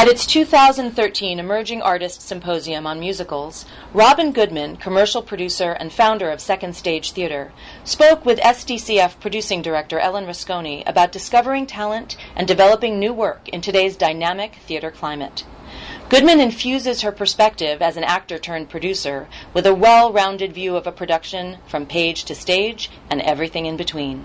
At its 2013 Emerging Artists Symposium on Musicals, Robyn Goodman, commercial producer and founder of Second Stage Theater, spoke with SDCF producing director Ellen Rusconi about discovering talent and developing new work in today's dynamic theater climate. Goodman infuses her perspective as an actor turned producer with a well rounded view of a production from page to stage and everything in between.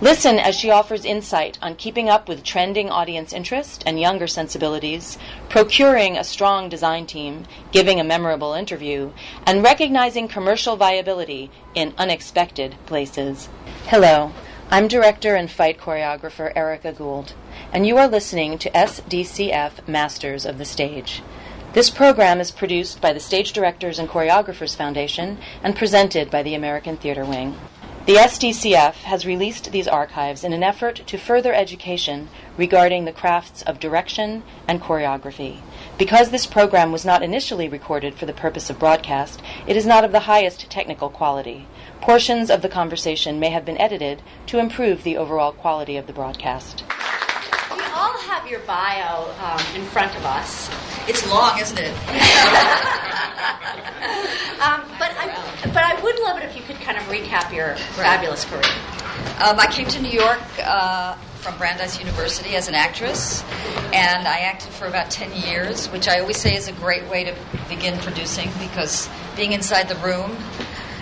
Listen as she offers insight on keeping up with trending audience interest and younger sensibilities, procuring a strong design team, giving a memorable interview, and recognizing commercial viability in unexpected places. Hello. I'm director and fight choreographer Erica Gould, and you are listening to SDCF Masters of the Stage. This program is produced by the Stage Directors and Choreographers Foundation and presented by the American Theater Wing. The SDCF has released these archives in an effort to further education regarding the crafts of direction and choreography. Because this program was not initially recorded for the purpose of broadcast, it is not of the highest technical quality. Portions of the conversation may have been edited to improve the overall quality of the broadcast. We all have your bio um, in front of us. It's long, isn't it? um, but, I, but I would love it if you could kind of recap your right. fabulous career. Um, I came to New York uh, from Brandeis University as an actress, and I acted for about 10 years, which I always say is a great way to begin producing because being inside the room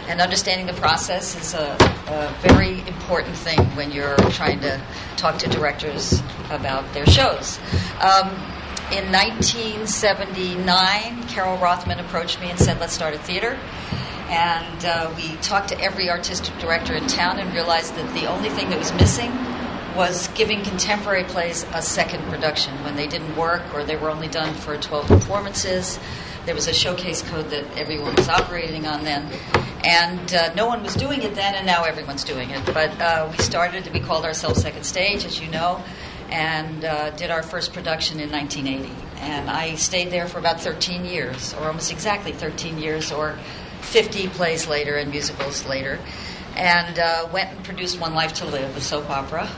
and understanding the process is a, a, very important thing when you're trying to talk to directors about their shows. Um, in 1979, Carole Rothman approached me and said, Let's start a theater. And uh, we talked to every artistic director in town and realized that the only thing that was missing was giving contemporary plays a second production when they didn't work or they were only done for 12 performances. There was a showcase code that everyone was operating on then. And uh, no one was doing it then, and now everyone's doing it. But uh, we started, we called ourselves Second Stage, as you know, and uh, did our first production in 1980. And I stayed there for about 13 years, or almost exactly 13 years, or 50 plays later and musicals later and uh, went and produced One Life to Live, a soap opera.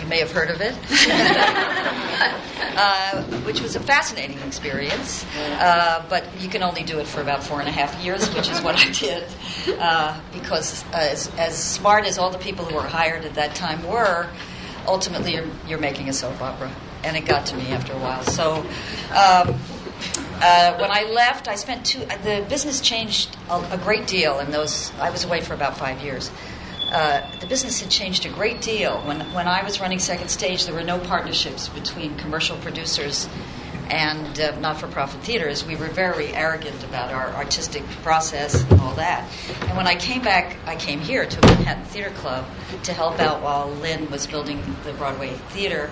You may have heard of it, uh, which was a fascinating experience. Uh, but you can only do it for about four and a half years, which is what I did, uh, because as, as smart as all the people who were hired at that time were, ultimately you're, you're making a soap opera, and it got to me after a while. So. Um, uh, when I left, I spent two. The business changed a, a, great deal in those. I was away for about five years. Uh, the business had changed a great deal. When when I was running Second Stage, there were no partnerships between commercial producers and uh, not-for-profit theaters. We were very arrogant about our artistic process and all that. And when I came back, I came here to Manhattan Theater Club to help out while Lynn was building the Broadway theater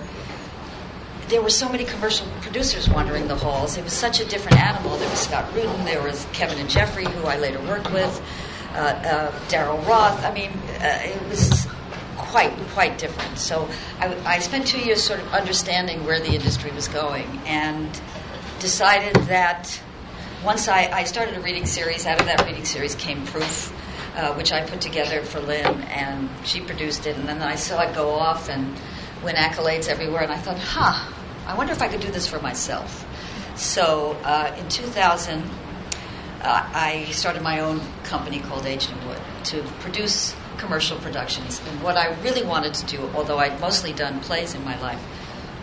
there were so many commercial producers wandering the halls. It was such a different animal. There was Scott Rudin, there was Kevin and Jeffrey, who I later worked with, uh, uh, Daryl Roth. I mean, uh, it was quite quite different. So I, I, spent two years sort of understanding where the industry was going, and decided that once I, I started a reading series. Out of that reading series came Proof. Uh, which I put together for Lynn, and she produced it. And then I saw it go off and win accolades everywhere. And I thought, huh, I wonder if I could do this for myself. So uh, in 2000, uh, I started my own company called Aged in Wood to produce commercial productions. And what I really wanted to do, although I'd mostly done plays in my life,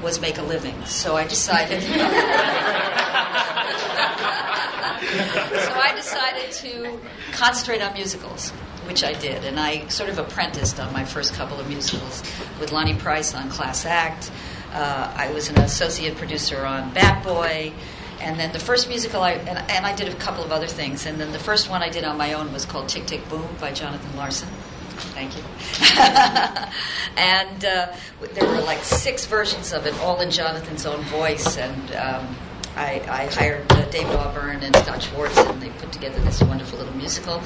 was make a living. So I decided. so I decided to concentrate on musicals, which I did, and I sort of apprenticed on my first couple of musicals with Lonny Price on Class Act. Uh, I was an associate producer on Bat Boy. And then the first musical I and, and, I did a couple of other things. And then the first one I did on my own was called Tick Tick Boom by Jonathan Larson. Thank you. and uh, there were like six versions of it, all in Jonathan's own voice. And um, I, I, hired uh, David Auburn and Scott Schwartz, and they put together this wonderful little musical.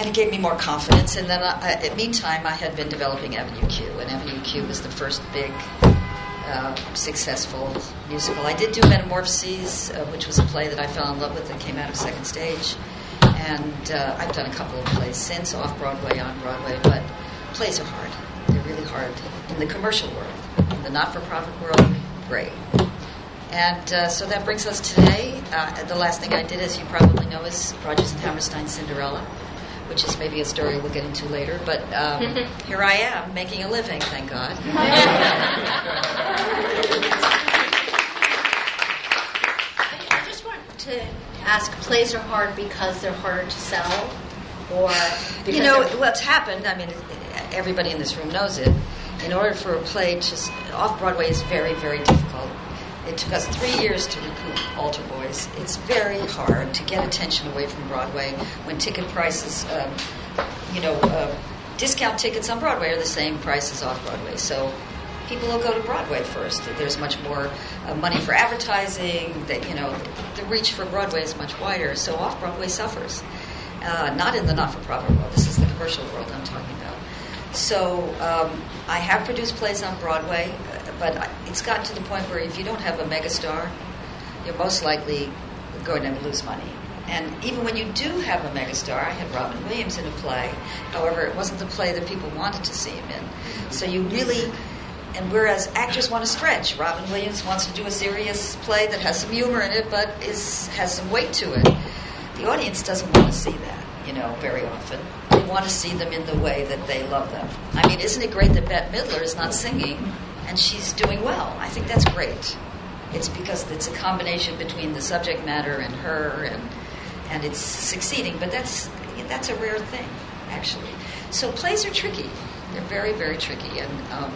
And it gave me more confidence. And then, I, in the meantime, I had been developing Avenue Q, and Avenue Q was the first big uh, successful musical. I did do Metamorphoses, uh, which was a play that I fell in love with and came out of second stage. And uh, I've done a couple of plays since, off Broadway, on Broadway, but plays are hard. They're really hard. In the commercial world, in the not for profit world, great. And uh, so that brings us today. Uh, the last thing I did, as you probably know, is Rodgers and Hammerstein's Cinderella, which is maybe a story we'll get into later. But um, here I am, making a living, thank God. I just want to ask: plays are hard because they're harder to sell, or because You know what's happened. I mean, everybody in this room knows it. In order for a play to off Broadway is very, very difficult. It took us three years to recoup Altar Boyz. It's very hard to get attention away from Broadway when ticket prices, um, you know, uh, discount tickets on Broadway are the same price as off Broadway. So people will go to Broadway first. There's much more uh, money for advertising. That you know, the reach for Broadway is much wider. So off Broadway suffers. Uh, not in the not-for-profit world. This is the commercial world I'm talking about. So um, I have produced plays on Broadway, but it's gotten to the point where if you don't have a megastar, you're most likely going to lose money. And even when you do have a megastar, I had Robin Williams in a play. However, it wasn't the play that people wanted to see him in. So you really, and whereas actors want to stretch, Robin Williams wants to do a serious play that has some humor in it, but is has some weight to it. The audience doesn't want to see that, you know, very often. They want to see them in the way that they love them. I mean, isn't it great that Bette Midler is not singing and she's doing well? I think that's great. It's because it's a combination between the subject matter and her, and and it's succeeding. But that's that's a rare thing, actually. So plays are tricky. They're very very tricky, and um,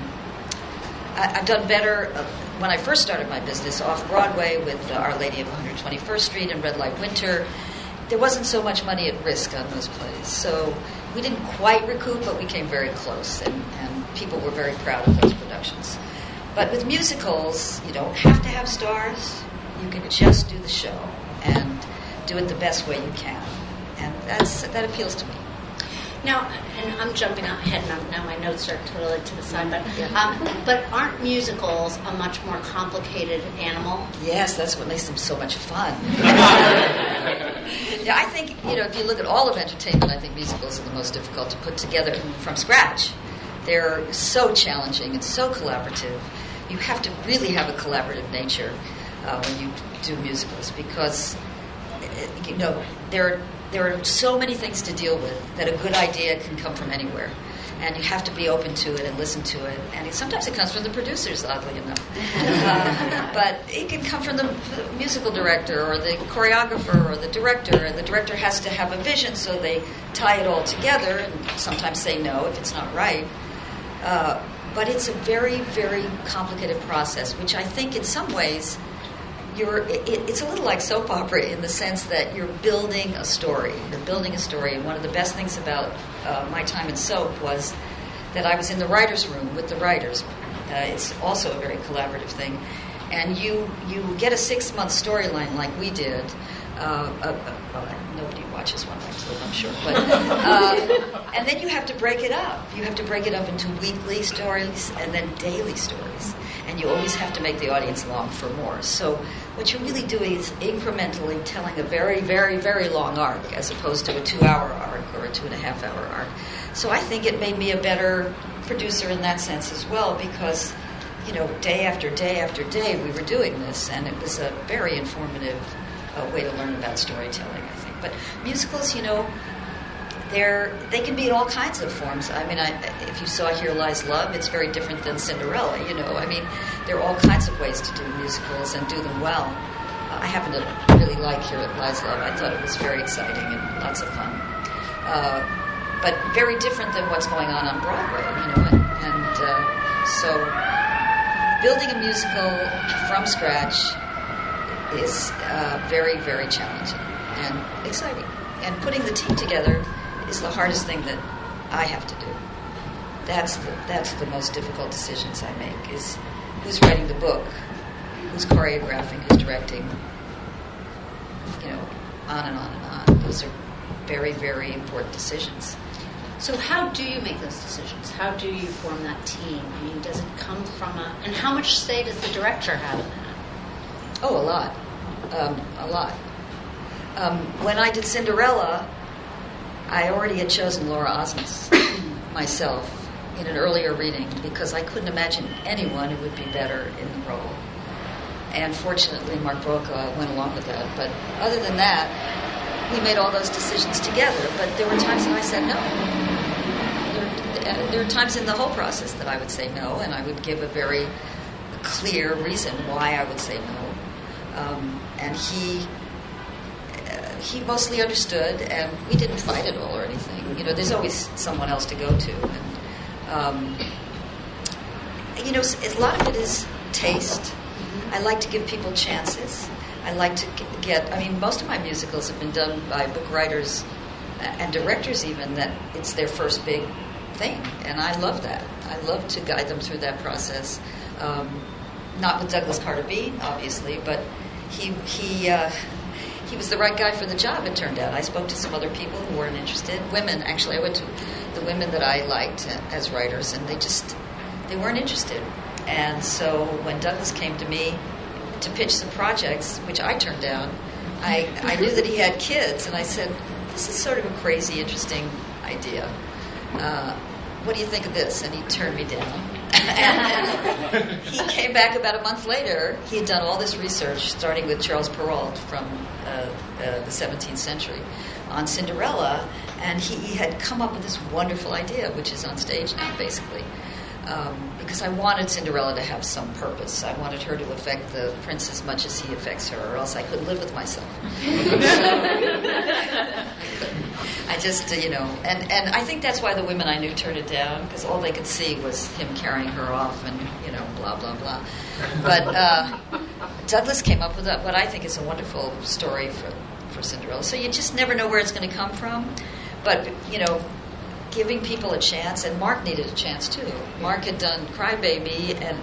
I, I've done better uh, when I first started my business off Broadway with uh, Our Lady of 121st Street and Red Light Winter. There wasn't so much money at risk on those plays, so we didn't quite recoup, but we came very close, and, and people were very proud of those productions. But with musicals, you don't have to have stars. You can just do the show and do it the best way you can, and that's that appeals to me. Now, and I'm jumping ahead now. Now my notes are totally to the side, but um, but aren't musicals a much more complicated animal? Yes, that's what makes them so much fun. yeah, I think you know if you look at all of entertainment, I think musicals are the most difficult to put together from scratch. They're so challenging and so collaborative. You have to really have a collaborative nature uh, when you do musicals because uh, you know there there are so many things to deal with that a good idea can come from anywhere. And you have to be open to it and listen to it. And it, sometimes it comes from the producers, oddly enough. Uh, but it can come from the musical director or the choreographer or the director. And the director has to have a vision, so they tie it all together and sometimes say no if it's not right. Uh, but it's a very, very complicated process, which I think in some ways you're it, it's a little like soap opera in the sense that you're building a story. You're building a story, and one of the best things about uh, my time in soap was that I was in the writers' room with the writers. Uh, it's also a very collaborative thing, and you you get a six month storyline like we did. Uh, uh, uh, well, nobody watches One to Live, I'm sure, but uh, and then you have to break it up. You have to break it up into weekly stories and then daily stories, and you always have to make the audience long for more. So what you're really doing is incrementally telling a very, very, very long arc as opposed to a two-hour arc or a two and a half hour arc. So I think it made me a better producer in that sense as well because you know day after day after day we were doing this, and it was a very informative uh, way to learn about storytelling. I think, but musicals, you know. They're, they can be in all kinds of forms. I mean, I, if you saw Here Lies Love, it's very different than Cinderella. You know, I mean, there are all kinds of ways to do musicals and do them well. I happen to really like Here Lies Love. I thought it was very exciting and lots of fun, uh, but very different than what's going on on Broadway. You know, and, and uh, so building a musical from scratch is uh, very, very challenging and exciting. And putting the team together is the hardest thing that I have to do. That's the, that's the most difficult decisions I make is who's writing the book, who's choreographing, who's directing, you know, on and on and on. Those are very, very important decisions. So how do you make those decisions? How do you form that team? I mean, does it come from a and how much say does the director have in that? Oh, a lot. Um, a lot. Um, when I did Cinderella, I already had chosen Laura Osnes myself in an earlier reading because I couldn't imagine anyone who would be better in the role. and fortunately, Mark Brokaw went along with that. But other than that, we made all those decisions together. But there were times when I said no. There, there are times in the whole process that I would say no, and I would give a very clear reason why I would say no. Um, and he uh, he mostly understood, and we didn't fight at all or anything. You know, there's always someone else to go to, and um, you know, a lot of it is taste. I like to give people chances. I like to get. I mean, most of my musicals have been done by book writers and directors, even that it's their first big thing, and I love that. I love to guide them through that process. Um, not with Douglas Carter Beane, obviously, but he he uh, he was the right guy for the job. It turned out. I spoke to some other people who weren't interested. Women, actually, I went to the women that I liked as writers, and they just they weren't interested. And so when Douglas came to me to pitch some projects, which I turned down, I, I knew that he had kids, and I said, "This is sort of a crazy, interesting idea. Uh, what do you think of this?" And he turned me down. And he came back about a month later. He had done all this research, starting with Charles Perrault from uh, uh, the 17th century on Cinderella, and he, he, had come up with this wonderful idea, which is on stage now, basically. Um, because I wanted Cinderella to have some purpose. I wanted her to affect the prince as much as he affects her, or else I couldn't live with myself. I just, you know, and, and I think that's why the women I knew turned it down because all they could see was him carrying her off and, you know, blah, blah, blah. But uh, Douglas came up with what I think is a wonderful story for, for Cinderella. So you just never know where it's going to come from. But, you know, giving people a chance, and Mark needed a chance too. Mark had done Crybaby, and,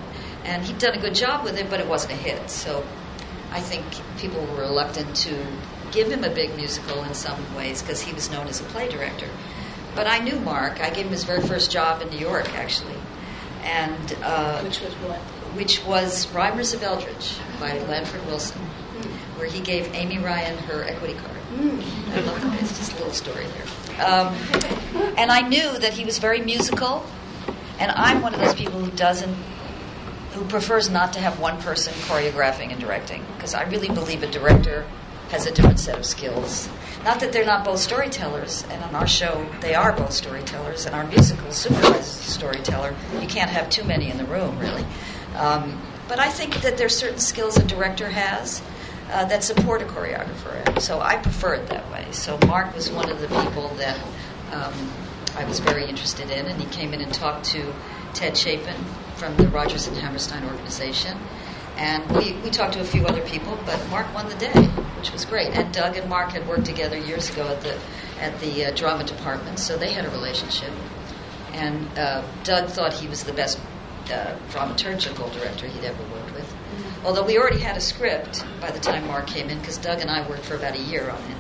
and he'd done a good job with it, but it wasn't a hit. So I think people were reluctant to give him a big musical in some ways because he was known as a play director. But I knew Mark. I gave him his very first job in New York, actually. And uh, which was what? Which was Rimers of Eldritch by Lanford Wilson, where he gave Amy Ryan her equity card. Mm. I love that. It's just a little story there. Um, and I knew that he was very musical, and I'm one of those people who doesn't who prefers not to have one person choreographing and directing because I really believe a director has a different set of skills. Not that they're not both storytellers, and on our show they are both storytellers, and our musical supervises the storyteller. You can't have too many in the room, really. Um, but I think that there's certain skills a director has uh, that support a choreographer, so I prefer it that way. So Mark was one of the people that um, I was very interested in, and he came in and talked to Ted Chapin from the Rodgers and Hammerstein organization and we, we talked to a few other people, but Mark won the day, which was great. And Doug and Mark had worked together years ago at the at the uh, drama department, so they had a relationship. And uh, Doug thought he was the best uh, dramaturgical director he'd ever worked with. Mm-hmm. Although we already had a script by the time Mark came in, because Doug and I worked for about a year on it,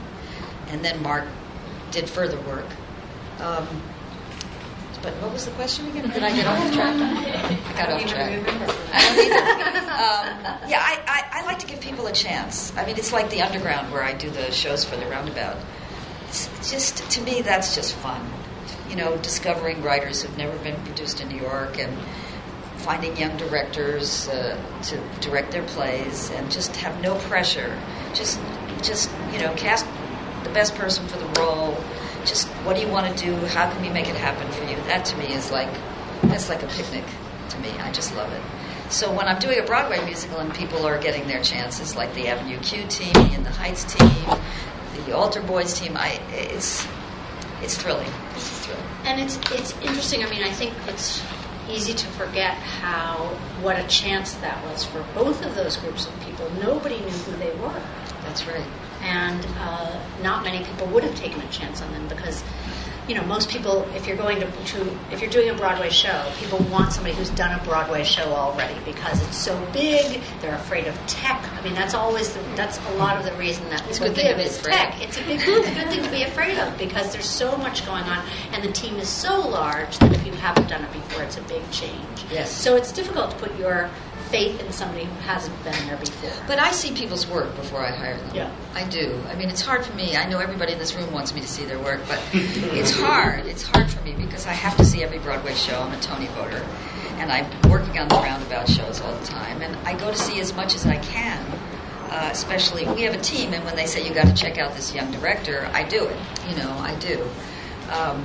and then Mark did further work. Um, but what was the question again? Did I get off track? I got off track. I don't either. Um, yeah, I, I, I, like to give people a chance. I mean, it's like the underground where I do the shows for the roundabout. It's just to me, that's just fun. You know, discovering writers who've never been produced in New York and finding young directors uh, to direct their plays and just have no pressure. Just, just you know, cast the best person for the role just what do you want to do? How can we make it happen for you? That to me is like that's like a picnic to me. I just love it. So when I'm doing a Broadway musical and people are getting their chances, like the Avenue Q team, and the Heights team, the Altar Boyz team, I it's it's thrilling. It's thrilling. And it's it's interesting. I mean, I think it's easy to forget how what a chance that was for both of those groups of people. Nobody knew who they were. That's right and uh, not many people would have taken a chance on them because you know most people if you're going to, to, if you're doing a broadway show people want somebody who's done a broadway show already because it's so big they're afraid of tech. I mean that's always the, that's a lot of the reason that it's people give is tech. It's a big it's good thing to be afraid of because there's so much going on and the team is so large that if you haven't done it before it's a big change. Yes. So it's difficult to put your faith in somebody who hasn't been there before. But I see people's work before I hire them. Yeah. I do. I mean, it's hard for me. I know everybody in this room wants me to see their work, but it's hard. It's hard for me because I have to see every Broadway show. I'm a Tony voter. and I'm working on the roundabout shows all the time, and I go to see as much as I can. Uh, especially, we have a team, and when they say you got to check out this young director, I do it. You know, I do. Um,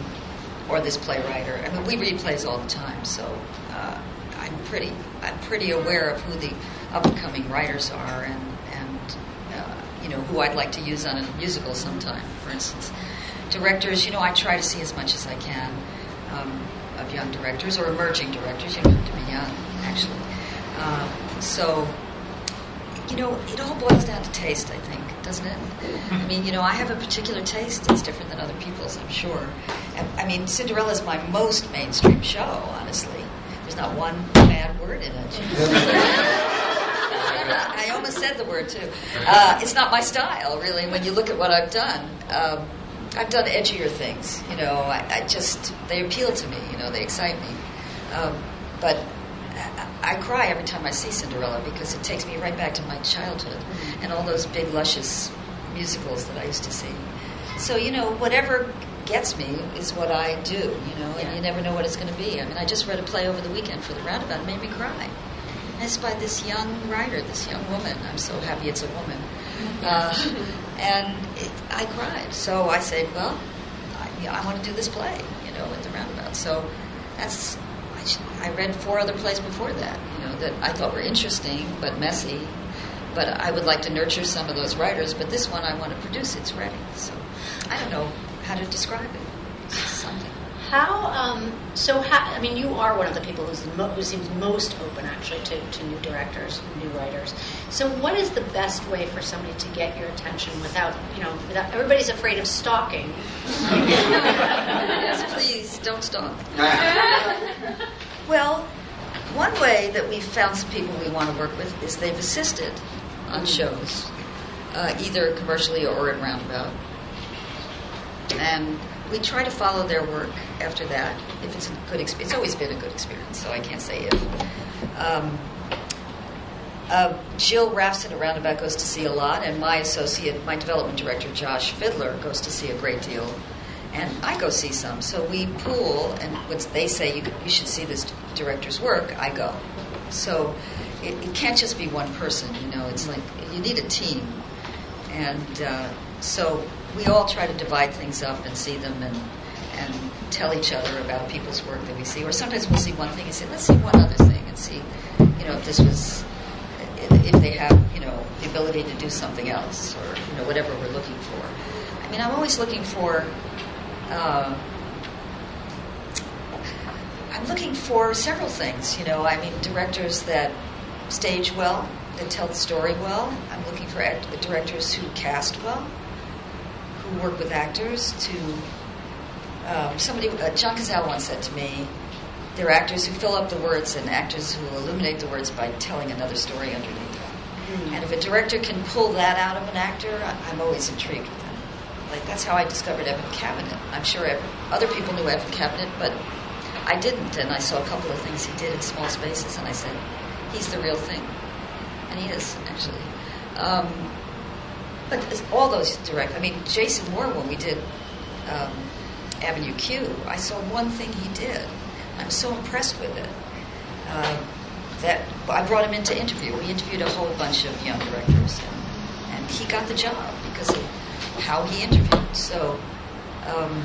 or this playwright. I mean, we read plays all the time, so I'm pretty I'm pretty aware of who the up and coming writers are, and and uh, you know who I'd like to use on a musical sometime. For instance, directors. You know, I try to see as much as I can um, of young directors or emerging directors. You don't have to be young, actually. Uh, so you know, it all boils down to taste, I think, doesn't it? I mean, you know, I have a particular taste that's different than other people's, I'm sure. I mean, Cinderella is my most mainstream show, honestly. There's not one bad word in it. I almost said the word, too. Uh, it's not my style, really, when you look at what I've done. Um, I've done edgier things, you know, I, I, just, they appeal to me, you know, they excite me. Um, but I cry every time I see Cinderella because it takes me right back to my childhood mm-hmm. and all those big, luscious musicals that I used to see. So, you know, whatever gets me is what I do, you know, and yeah. you never know what it's going to be. I mean, I just read a play over the weekend for the Roundabout. It made me cry. And it's by this young writer, this young woman. I'm so happy it's a woman. Mm-hmm. Uh, and it, I cried. So I said, well, I, I want to do this play, you know, at the Roundabout. So that's I read four other plays before that, you know, that I thought were interesting but messy. But I would like to nurture some of those writers. But this one I want to produce. It's ready. So I don't know how to describe it. something. How, um, so how, I mean, you are one of the people who's mo- who seems most open actually to, to new directors, new writers. So what is the best way for somebody to get your attention without, you know, without, everybody's afraid of stalking. yes, please, don't stalk. well, one way that we've found some people we want to work with is they've assisted on shows, uh, either commercially or in Roundabout. And we try to follow their work after that. If it's a good experience, it's always been a good experience, so I can't say if. Um, uh, Jill Rafson at Roundabout goes to see a lot, and my associate, my development director, Josh Fiedler, goes to see a great deal. And I go see some. So we pool, and when they say you, you should see this director's work, I go. So it, it, can't just be one person, you know, it's like you need a team. And uh, so we all try to divide things up and see them and and tell each other about people's work that we see. Or sometimes we'll see one thing and say, let's see one other thing and see, you know, if this was, if they have, you know, the ability to do something else or, you know, whatever we're looking for. I mean, I'm always looking for, uh, I'm looking for several things, you know. I mean, directors that stage well, that tell the story well. I'm looking for directors who cast well who work with actors to um, somebody uh, John Cazale once said to me there are actors who fill up the words and actors who illuminate the words by telling another story underneath them mm-hmm. and if a director can pull that out of an actor I'm always intrigued with them like that's how I discovered Evan Cabnet I'm sure other people knew Evan Cabnet but I didn't and I saw a couple of things he did in small spaces and I said he's the real thing is actually um, but all those direct. I mean, Jason Moore, when we did um, Avenue Q, I saw one thing he did. I'm so impressed with it. Uh, that I brought him in to interview. We interviewed a whole bunch of young directors, and, and he got the job because of how he interviewed. So um,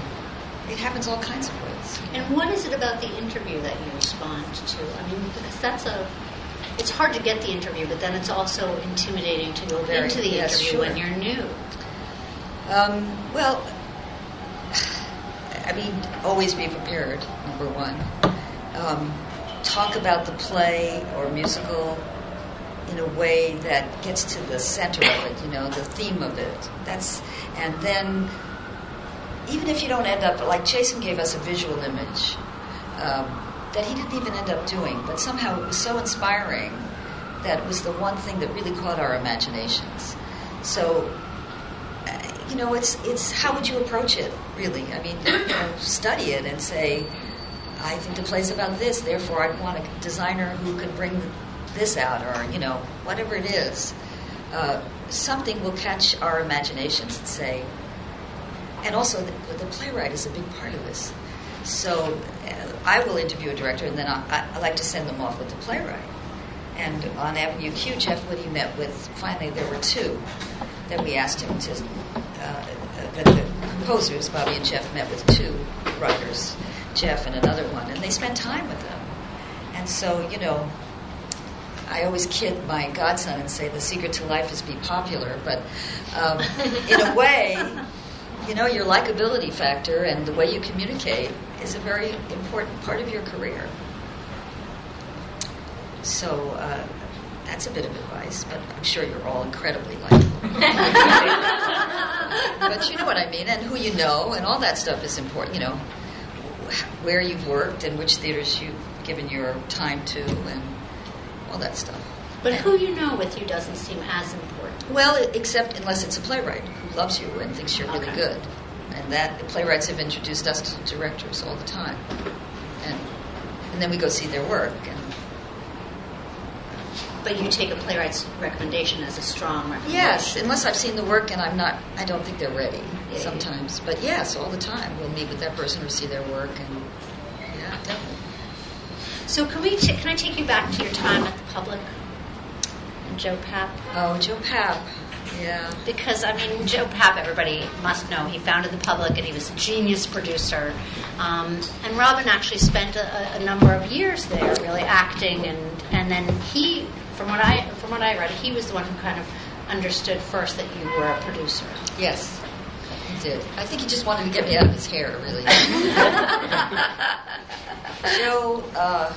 it happens all kinds of ways. And what is it about the interview that you respond to? I mean, because that's a it's hard to get the interview, but then it's also intimidating to go Very, into the yes, interview sure. when you're new. Um, well, I mean, always be prepared. Number one, um, talk about the play or musical in a way that gets to the center of it. You know, the theme of it. That's and then even if you don't end up like Jason gave us a visual image. Um, that he didn't even end up doing, but somehow it was so inspiring that it was the one thing that really caught our imaginations. So, uh, you know, it's it's how would you approach it, really? I mean, you know, study it and say, I think the play's about this, therefore I want a designer who can bring this out, or you know, whatever it is. Uh, something will catch our imaginations and say, and also the, the playwright is a big part of this. So uh, I will interview a director, and then I, I, like to send them off with the playwright. And on Avenue Q, Jeff Whitty met with, finally, there were two that we asked him to, uh, that the composers, Bobby and Jeff, met with two writers, Jeff and another one, and they spent time with them. And so, you know, I always kid my godson and say the secret to life is be popular, but um, in a way, you know, your likability factor and the way you communicate is a very important part of your career. So uh, that's a bit of advice, but I'm sure you're all incredibly likable. but you know what I mean, and who you know, and all that stuff is important. You know, where you've worked and which theaters you've given your time to, and all that stuff. But who you know with you doesn't seem as important. Well, except unless it's a playwright who loves you and thinks you're really Okay. good. And that playwrights have introduced us to directors all the time. And and then we go see their work and But you take a playwright's recommendation as a strong recommendation. Yes, unless I've seen the work and I'm not I don't think they're ready Yeah, sometimes. But yes, all the time we'll meet with that person or see their work and yeah, definitely. So can we? T- can I take you back to your time at the public Joe Papp? Oh, Joe Papp. Yeah. Because I mean, Joe Papp, everybody must know. He founded the Public, and he was a genius producer. Um, and Robyn actually spent a, a number of years there, really acting, and and then he, from what I from what I read, he was the one who kind of understood first that you were a producer. Yes, he did. I think he just wanted to get me out of his hair, really. Joe, uh,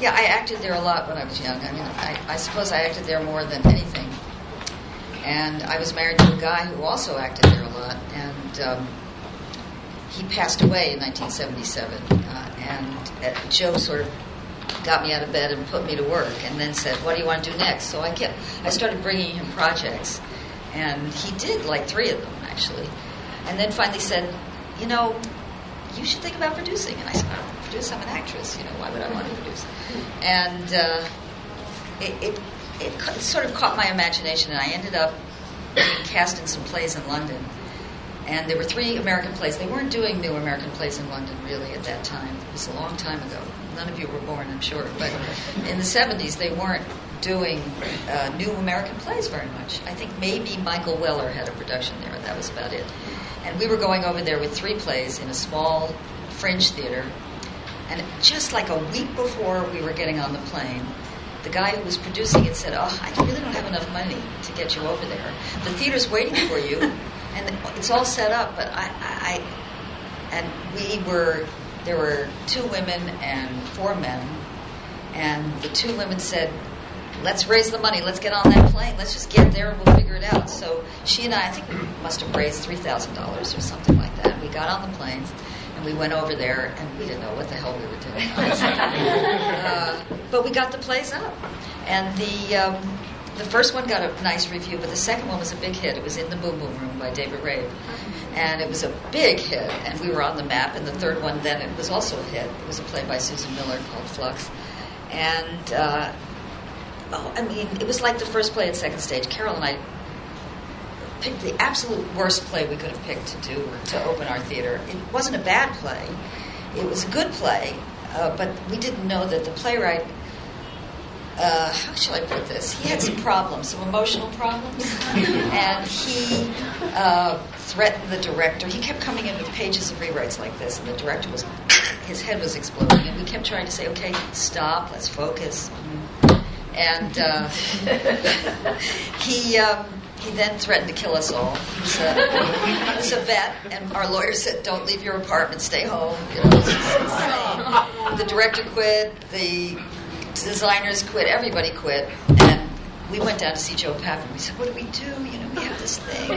yeah, I acted there a lot when I was young. I mean, I, I suppose I acted there more than anything. And I was married to a guy who also acted there a lot, and um, he passed away in 1977. Uh, and uh, Joe sort of got me out of bed and put me to work, and then said, "What do you want to do next?" So I kept, I started bringing him projects, and he did like three of them actually, and then finally said, "You know, you should think about producing." And I said, "I don't want to produce. I'm an actress. You know, why would I want to produce?" And uh, it, it, it sort of caught my imagination, and I ended up being cast in some plays in London. And there were three American plays. They weren't doing new American plays in London really at that time. It was a long time ago. None of you were born, I'm sure. But in the 70s, they weren't doing uh, new American plays very much. I think maybe Michael Weller had a production there, that was about it. And we were going over there with three plays in a small fringe theater. And just like a week before we were getting on the plane, the guy who was producing it said, "Oh, I really don't have enough money to get you over there. The theater's waiting for you, and it's all set up, but I, I, I and we were there were two women and four men, and the two women said." Let's raise the money. Let's get on that plane. Let's just get there and we'll figure it out. So she and I, I think we must have raised three thousand dollars or something like that. We got on the planes and we went over there and we didn't know what the hell we were doing. uh, but we got the plays up, and the um, the first one got a nice review, but the second one was a big hit. It was in the Boom Boom Room by David Rabe, and it was a big hit, and we were on the map. And the third one, then it was also a hit. It was a play by Susan Miller called Flux, and. Uh, Oh, I mean, it was like the first play at Second Stage. Carole and I picked the absolute worst play we could have picked to do to open our theater. It wasn't a bad play; it was a good play, uh, but we didn't know that the playwright. Uh, how shall I put this? He had some problems, some emotional problems, and he uh, threatened the director. He kept coming in with pages of rewrites like this, and the director was, his head was exploding, and we kept trying to say, "Okay, stop, let's focus." and uh, he um, he then threatened to kill us all. He was, a, he was a vet, and our lawyer said, "Don't leave your apartment, stay home." You know. The director quit, the designers quit, everybody quit, and we went down to see Joe Papp, and we said, "What do we do? You know, we have this thing.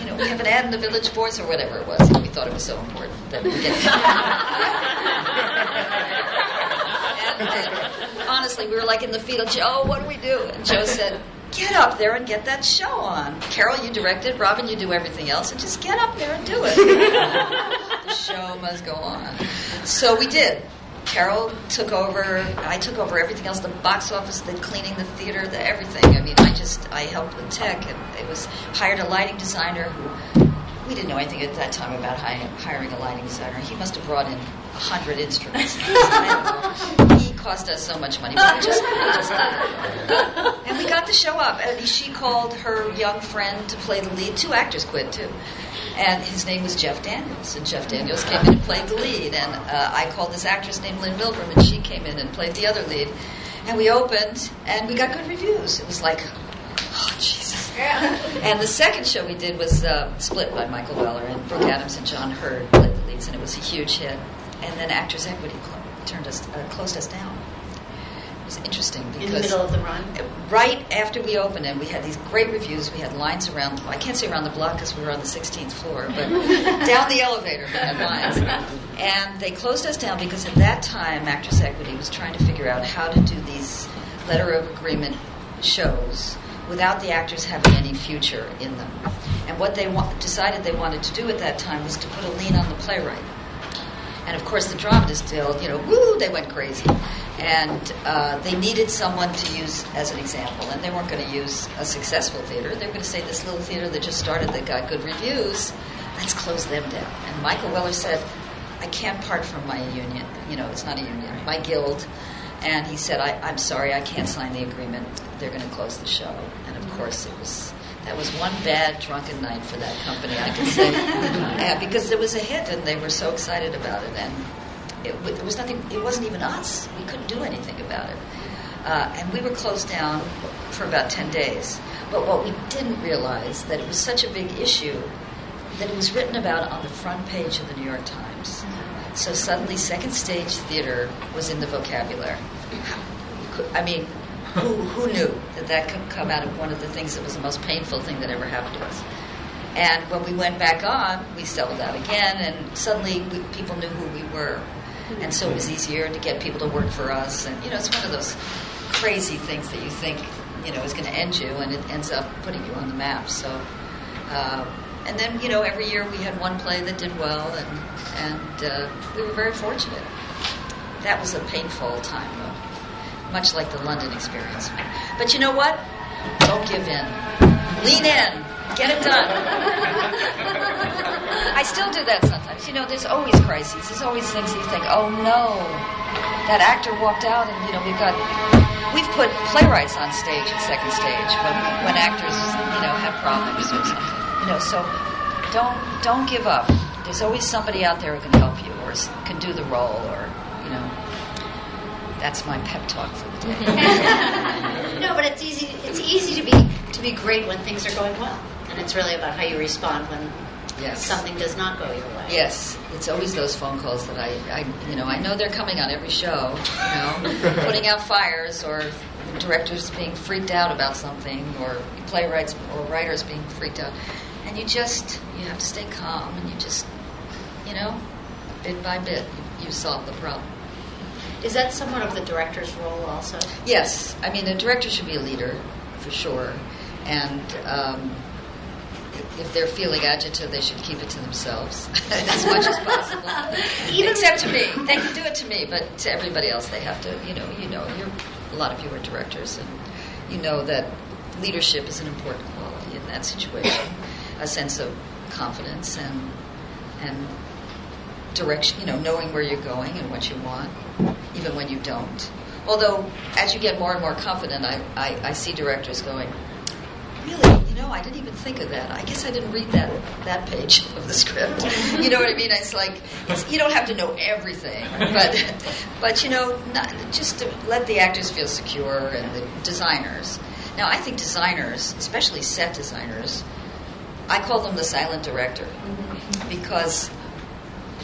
You know, we have an ad in the Village Voice or whatever it was, and we thought it was so important that we get." And, uh, honestly, we were like in the field, Joe, Oh, what do we do? And Joe said, get up there and get that show on. Carole, you directed. Robyn, you do everything else. And just get up there and do it. the show must go on. So we did. Carole took over. I took over everything else: the box office, the cleaning, the theater, the everything. I mean, I just I helped with tech, and it was hired a lighting designer who we didn't know anything at that time about hiring a lighting designer. He must have brought in a hundred instruments. I don't know. he cost us so much money, but we just, we just it. And we got the show up. And she called her young friend to play the lead. Two actors quit too. And his name was Jeff Daniels. And Jeff Daniels came in and played the lead. And uh, I called this actress named Lynn Milgrim, and she came in and played the other lead. And we opened, and we got good reviews. It was like, oh, Jesus. And the second show we did was uh, Split by Michael Weller, and Brooke Adams and John Heard played the leads, and it was a huge hit. And then Actors Equity clo- turned us, uh, closed us down. It was interesting because In the middle of the run. right after we opened and we had these great reviews we had lines around i can't say around the block because we were on the 16th floor but down the elevator we had lines and they closed us down because at that time actors equity was trying to figure out how to do these letter of agreement shows without the actors having any future in them and what they wa- decided they wanted to do at that time was to put a lien on the playwright and of course, the dramatists still, you know, woo, they went crazy. And uh, they needed someone to use as an example. And they weren't going to use a successful theater. They were going to say, this little theater that just started that got good reviews, let's close them down. And Michael Weller said, I can't part from my union. You know, it's not a union, my guild. And he said, I, I'm sorry, I can't sign the agreement. They're going to close the show. And of course, it was that was one bad drunken night for that company, I can say, yeah, because it was a hit and they were so excited about it, and it, it was nothing. It wasn't even us. We couldn't do anything about it, uh, and we were closed down for about ten days. But what we didn't realize that it was such a big issue that it was written about on the front page of the New York Times. So suddenly, second stage theater was in the vocabulary. I mean, who, who knew that that could come out of one of the things that was the most painful thing that ever happened to us? And when we went back on, we settled out again, and suddenly we, people knew who we were. And so it was easier to get people to work for us. And, you know, it's one of those crazy things that you think, you know, is going to end you, and it ends up putting you on the map. So, uh, and then, you know, every year we had one play that did well, and, and uh, we were very fortunate. That was a painful time, though, much like the London experience. But you know what? Don't give in. Lean in. Get it done. I still do that sometimes. You know, there's always crises. There's always things that you think, oh no, that actor walked out, and you know, we've got, we've put playwrights on stage at second stage when when actors, you know, have problems or something. You know, so don't don't give up. There's always somebody out there who can help you or can do the role, or you know, that's my pep talk for the day. no, but it's easy. It's easy to be to be great when things are going well, and it's really about how you respond when Yes. something does not go your way. Yes, it's always those phone calls that I, I, you know, I know they're coming on every show, you know, putting out fires or directors being freaked out about something or playwrights or writers being freaked out, and you just you have to stay calm and you just, you know, bit by bit you, you solve the problem. Is that somewhat of the director's role also? Yes, I mean, a director should be a leader for sure, and um, if they're feeling agitated, they should keep it to themselves as much as possible. Even- Except to me, they can do it to me, but to everybody else, they have to. You know, you know, you're a lot of you are directors, and you know that leadership is an important quality in that situation. A sense of confidence and and direction, you know, knowing where you're going and what you want, even when you don't. Although, as you get more and more confident, I, I, I see directors going, really, you know, I didn't even think of that. I guess I didn't read that that page of the script. You know what I mean? It's like it's, you don't have to know everything, but but you know, not, just to let the actors feel secure and the designers. Now, I think designers, especially set designers, I call them the silent director mm-hmm. because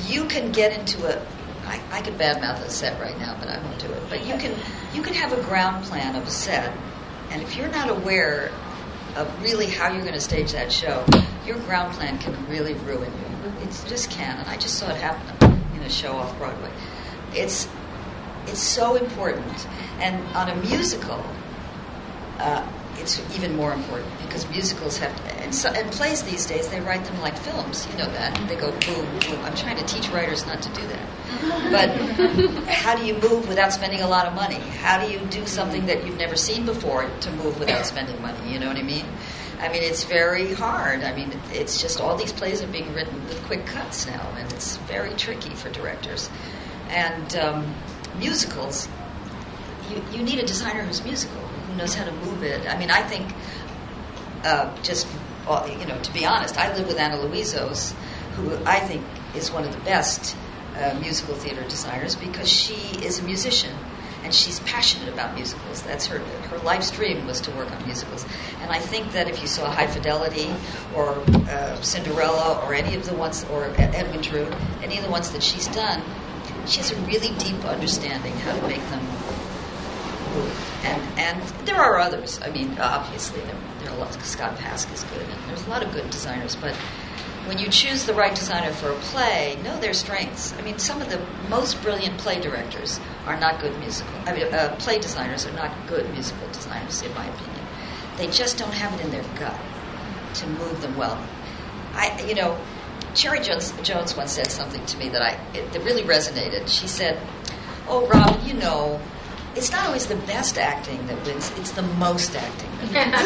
you can get into a I, I could badmouth a set right now, but I won't do it. But you can you can have a ground plan of a set, and if you're not aware of really how you're going to stage that show, your ground plan can really ruin you. It just can, and I just saw it happen in a show off Broadway. It's it's so important, and on a musical, uh, it's even more important because musicals have and, so, and plays these days they write them like films. You know that they go boom boom. I'm trying to teach writers not to do that. But how do you move without spending a lot of money? How do you do something that you've never seen before to move without spending money? You know what I mean? I mean, it's very hard. I mean, it's just all these plays are being written with quick cuts now, and it's very tricky for directors. And um, musicals, you, you need a designer who's musical, knows how to move it. I mean, I think, uh, just, uh, you know, to be honest, I live with Anna Louizos, who I think is one of the best uh, musical theater designers because she is a musician and she's passionate about musicals. That's her her life's dream was to work on musicals. And I think that if you saw High Fidelity or uh, Cinderella or any of the ones or Edwin Drood, any of the ones that she's done, she has a really deep understanding how to make them. And and there are others. I mean, obviously there, there are lots. lot. Scott Pask is good, and there's a lot of good designers, but when you choose the right designer for a play, know their strengths. I mean, some of the most brilliant play directors are not good musical. I mean, uh, play designers are not good musical designers, in my opinion. They just don't have it in their gut to move them well. I, you know, Cherry Jones, Jones once said something to me that I it, that really resonated. She said, "Oh, Robyn, you know." It's not always the best acting that wins; it's the most acting that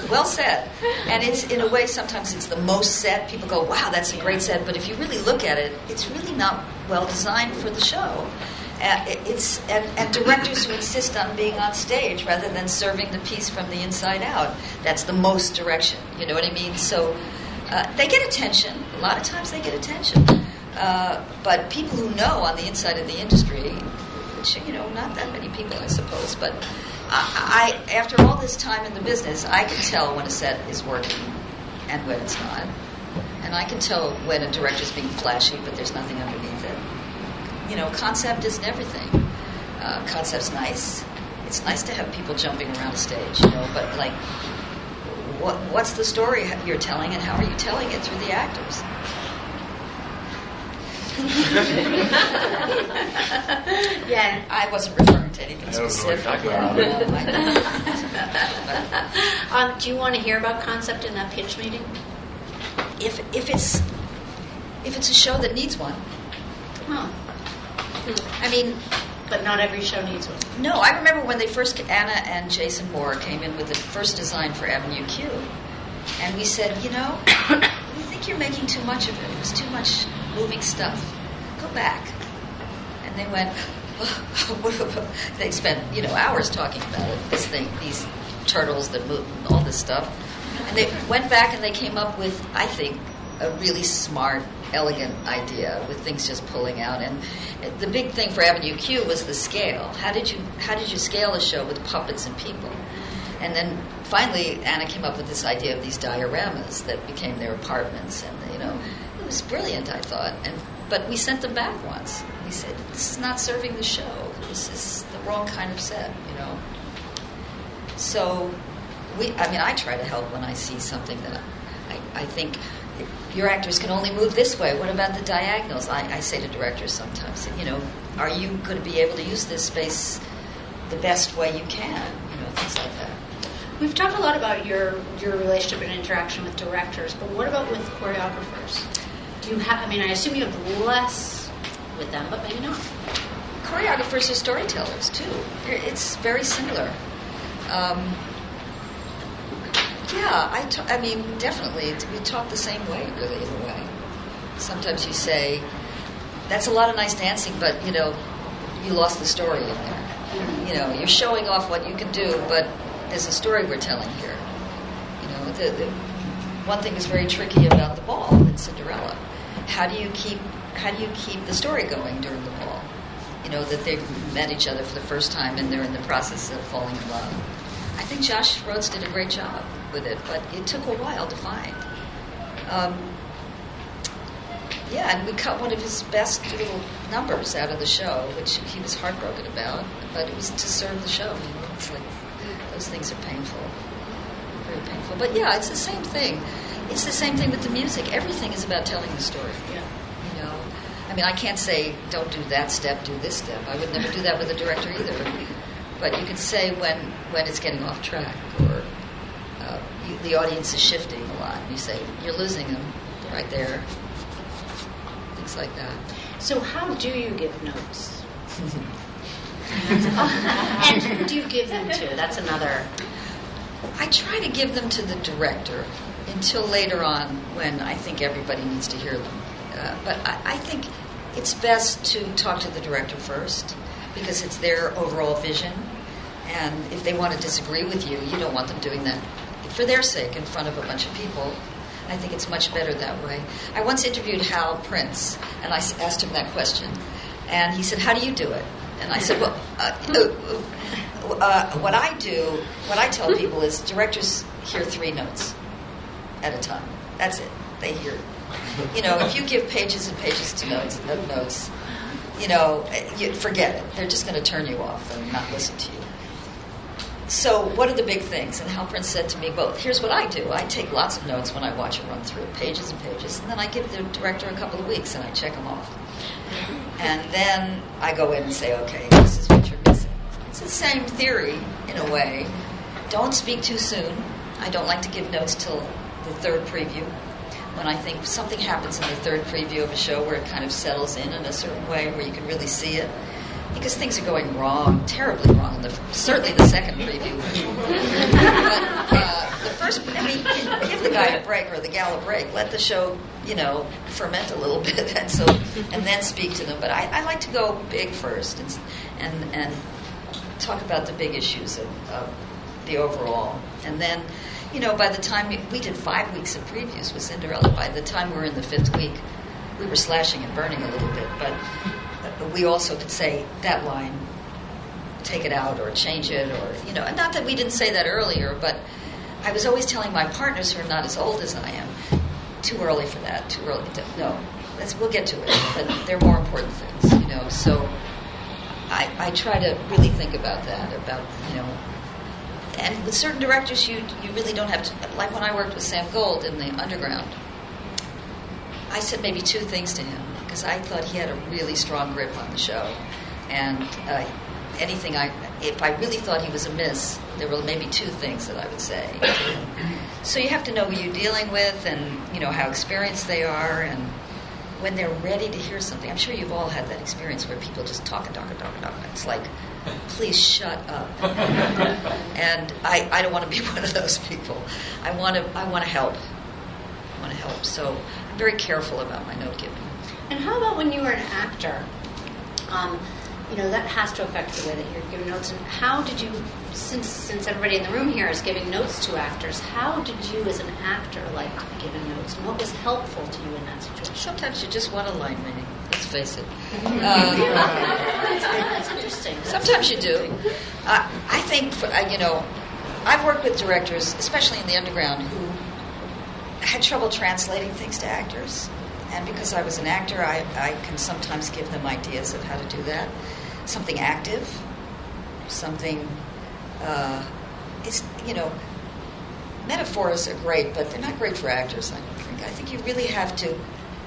wins. well said. And it's in a way sometimes it's the most set. People go, "Wow, that's a great set," but if you really look at it, it's really not well designed for the show. Uh, it's and, and directors who insist on being on stage rather than serving the piece from the inside out. That's the most direction. You know what I mean? So uh, they get attention. A lot of times they get attention. Uh, but people who know on the inside of the industry, which you know, not that many people, I suppose, but I, I after all this time in the business, I can tell when a set is working and when it's not, and I can tell when a director's being flashy, but there's nothing underneath it. You know, concept isn't everything. Uh, concept's nice. It's nice to have people jumping around a stage, you know, but like, what, what's the story you're telling, and how are you telling it through the actors? Yeah. I wasn't referring to anything I don't know what specific. Yeah, Um, do you want to hear about concept in that pitch meeting? if if it's if it's a show that needs one, Huh. I mean, But not every show needs one. no. I remember when they first Anna and Jason Moore came in with the first design for Avenue Q, and we said, you know, we think you're making too much of it. It was too much moving stuff. Go back. And they went. they spent you know hours talking about it. This thing, these turtles that move, and all this stuff. And they went back and they came up with, I think, a really smart, elegant idea with things just pulling out. And the big thing for Avenue Q was the scale. How did you how did you scale a show with puppets and people? And then finally, Anna came up with this idea of these dioramas that became their apartments, and you know, it was brilliant. I thought, and but we sent them back once. We said, "This is not serving the show. This is the wrong kind of set," you know. So, we. I mean, I try to help when I see something that I, I think your actors can only move this way. What about the diagonals? I, I say to directors sometimes, you know, are you going to be able to use this space the best way you can? You know, things like. We've talked a lot about your your relationship and interaction with directors, but what about with choreographers? Do you have? I mean, I assume you have less with them, but maybe not. choreographers are storytellers too. It's very similar. Um, yeah, I, t- I mean, definitely, we talk the same way, really, in a way. Sometimes you say, "That's a lot of nice dancing, but you know, you lost the story in there. You know, you're showing off what you can do, but there's a story we're telling here. You know, the, the, one thing is very tricky about the ball in Cinderella. How do you keep how do you keep the story going during the ball? You know that they've met each other for the first time and they're in the process of falling in love. I think Josh Rhodes did a great job with it, but it took a while to find. Um, yeah, and we cut one of his best little numbers out of the show, which he was heartbroken about, but it was to serve the show. You know, it's like those things are painful, very painful. But yeah, it's the same thing. It's the same thing with the music. Everything is about telling the story. Yeah. You know, I mean, I can't say don't do that step, do this step. I would never do that with a director either. But you can say when when it's getting off track or uh, you, the audience is shifting a lot. You say you're losing them right there. Things like that. So, how do you give notes? and who do you give them to? That's another. I try to give them to the director until later on when I think everybody needs to hear them. Uh, but I, I think it's best to talk to the director first because it's their overall vision. And if they want to disagree with you, you don't want them doing that for their sake in front of a bunch of people. I think it's much better that way. I once interviewed Hal Prince, and I asked him that question. And he said, How do you do it? And I said, Well, uh, uh, uh, what I do, what I tell people is directors hear three notes at a time. That's it. They hear. You know, if you give pages and pages to notes, of notes, you know, you forget it. They're just going to turn you off and not listen to you. So, what are the big things? And Hal Prince said to me, Well, here's what I do. I take lots of notes when I watch a run through, pages and pages, and then I give the director a couple of weeks and I check them off. And then I go in and say, Okay, this is what you're missing. It's the same theory in a way. Don't speak too soon. I don't like to give notes till the third preview. When I think something happens in the third preview of a show where it kind of settles in in a certain way where you can really see it because things are going wrong, terribly wrong. The, certainly the second preview. but uh, the first, I mean, give the guy a break or the gal a break. Let the show, you know, ferment a little bit, and so and then speak to them. But I, I like to go big first and and and talk about the big issues of, of the overall, and then. You know, by the time we, we did five weeks of previews with Cinderella, by the time we were in the fifth week, we were slashing and burning a little bit. But we also could say that line, take it out or change it, or you know, and not that we didn't say that earlier, but I was always telling my partners who are not as old as I am, too early for that, too early. To, no, let's, we'll get to it, but there are more important things, you know. So I, I try to really think about that, about you know. And with certain directors, you you really don't have to. Like when I worked with Sam Gold in the Underground, I said maybe two things to him because I thought he had a really strong grip on the show, and uh, anything I, if I really thought he was amiss, there were maybe two things that I would say. so you have to know who you're dealing with, and you know how experienced they are, and when they're ready to hear something. I'm sure you've all had that experience where people just talk and talk and talk and talk. It's like, please shut up. and I, I don't want to be one of those people. I want to I want to help. I want to help. So I'm very careful about my note giving. And how about when you were an actor? Um, you know that has to affect the way that you're giving notes. And how did you, since since everybody in the room here is giving notes to actors, how did you, as an actor, like giving notes? And what was helpful to you in that situation? Sometimes you just want a line reading. Let's face it. Uh, Uh, That's interesting. Sometimes you do. Uh, I think, for, uh, you know, I've worked with directors, especially in the underground, who had trouble translating things to actors. And because I was an actor, I, I can sometimes give them ideas of how to do that. Something active, something, uh, it's, you know, metaphors are great, but they're not great for actors, I don't think. I think you really have to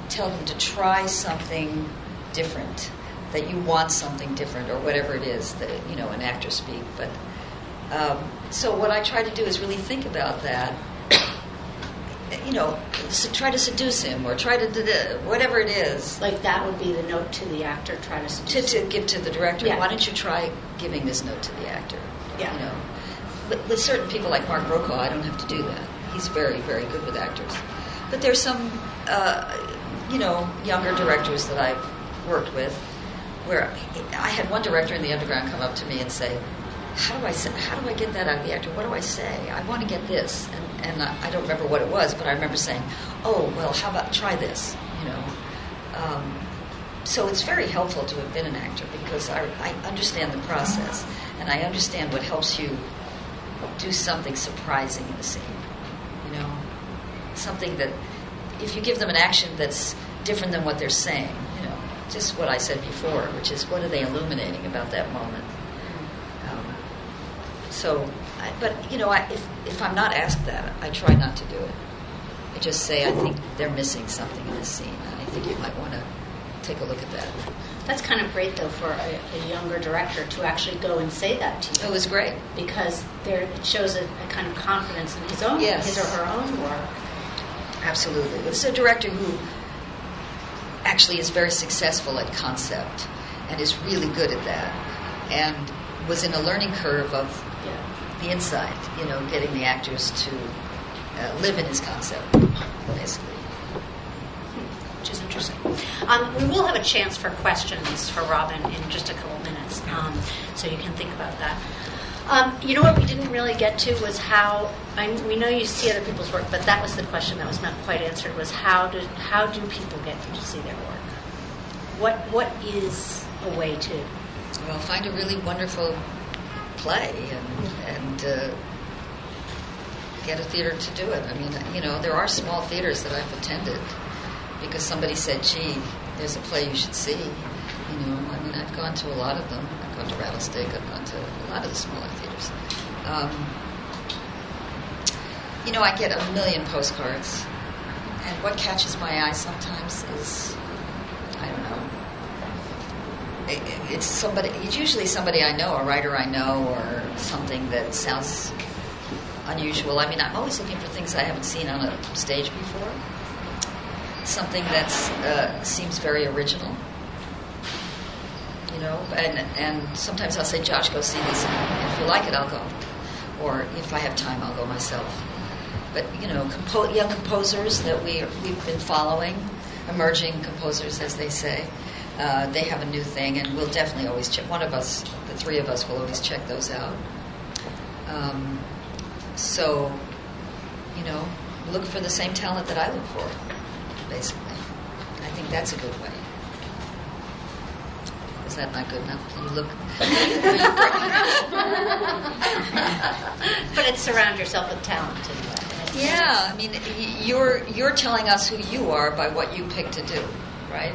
tell them to try something different, that you want something different, or whatever it is that, you know, an actor speak. But, um, so what I try to do is really think about that you know, try to seduce him or try to do the, whatever it is Like that would be the note to the actor. Try to to, seduce to give to the director. Yeah. Why don't you try giving this note to the actor? Yeah. You know, with, with certain people like Mark Brokaw, I don't have to do that. He's very, very good with actors. But there's some, uh, you know, younger directors that I've worked with where I had one director in the underground come up to me and say, "How do I say, how do I get that out of the actor? What do I say? I want to get this." And, and I, I don't remember what it was, but I remember saying, "Oh, well, how about try this?" You know. Um, so it's very helpful to have been an actor because I, I understand the process and I understand what helps you do something surprising in the scene. You know, something that if you give them an action that's different than what they're saying, you know, just what I said before, which is what are they illuminating about that moment. Um, so, I, but you know, I, if if I'm not asked that, I try not to do it. I just say I think they're missing something in this scene, and I think you might want to take a look at that. That's kind of great, though, for a, a younger director to actually go and say that to you. It was great. because there it shows a, a kind of confidence in his own Yes. his or her own work. Absolutely. It's a director who actually is very successful at concept and is really good at that. and was in a learning curve of. The inside, you know, getting the actors to uh, live in his concept, basically. which is interesting. Um, we will have a chance for questions for Robyn in just a couple minutes, um, so you can think about that. Um, you know what we didn't really get to was how I, we know you see other people's work, but that was the question that was not quite answered. Was how do how do people get to see their work? What what is a way to? Well, find a really wonderful play and, and uh, get a theater to do it. I mean, you know, there are small theaters that I've attended because somebody said, gee, there's a play you should see. You know, I mean, I've gone to a lot of them. I've gone to Rattlesnake, I've gone to a lot of the smaller theaters. Um, you know, I get a million postcards, and what catches my eye sometimes is, I don't know, it, it's somebody. It's usually somebody I know, a writer I know, or something that sounds unusual. I mean, I'm always looking for things I haven't seen on a stage before. Something that uh, seems very original. You know, and and sometimes I'll say, Josh, go see this. If you like it, I'll go. Or if I have time, I'll go myself. But you know, compo- young composers that we we've been following, emerging composers, as they say. Uh, they have a new thing, and we'll definitely always check. One of us, the three of us, will always check those out. Um, so, you know, look for the same talent that I look for, basically. I think that's a good way. Is that not good enough? Can you look? But it's surround yourself with talent. Yeah, I mean, you're you're telling us who you are by what you pick to do, right?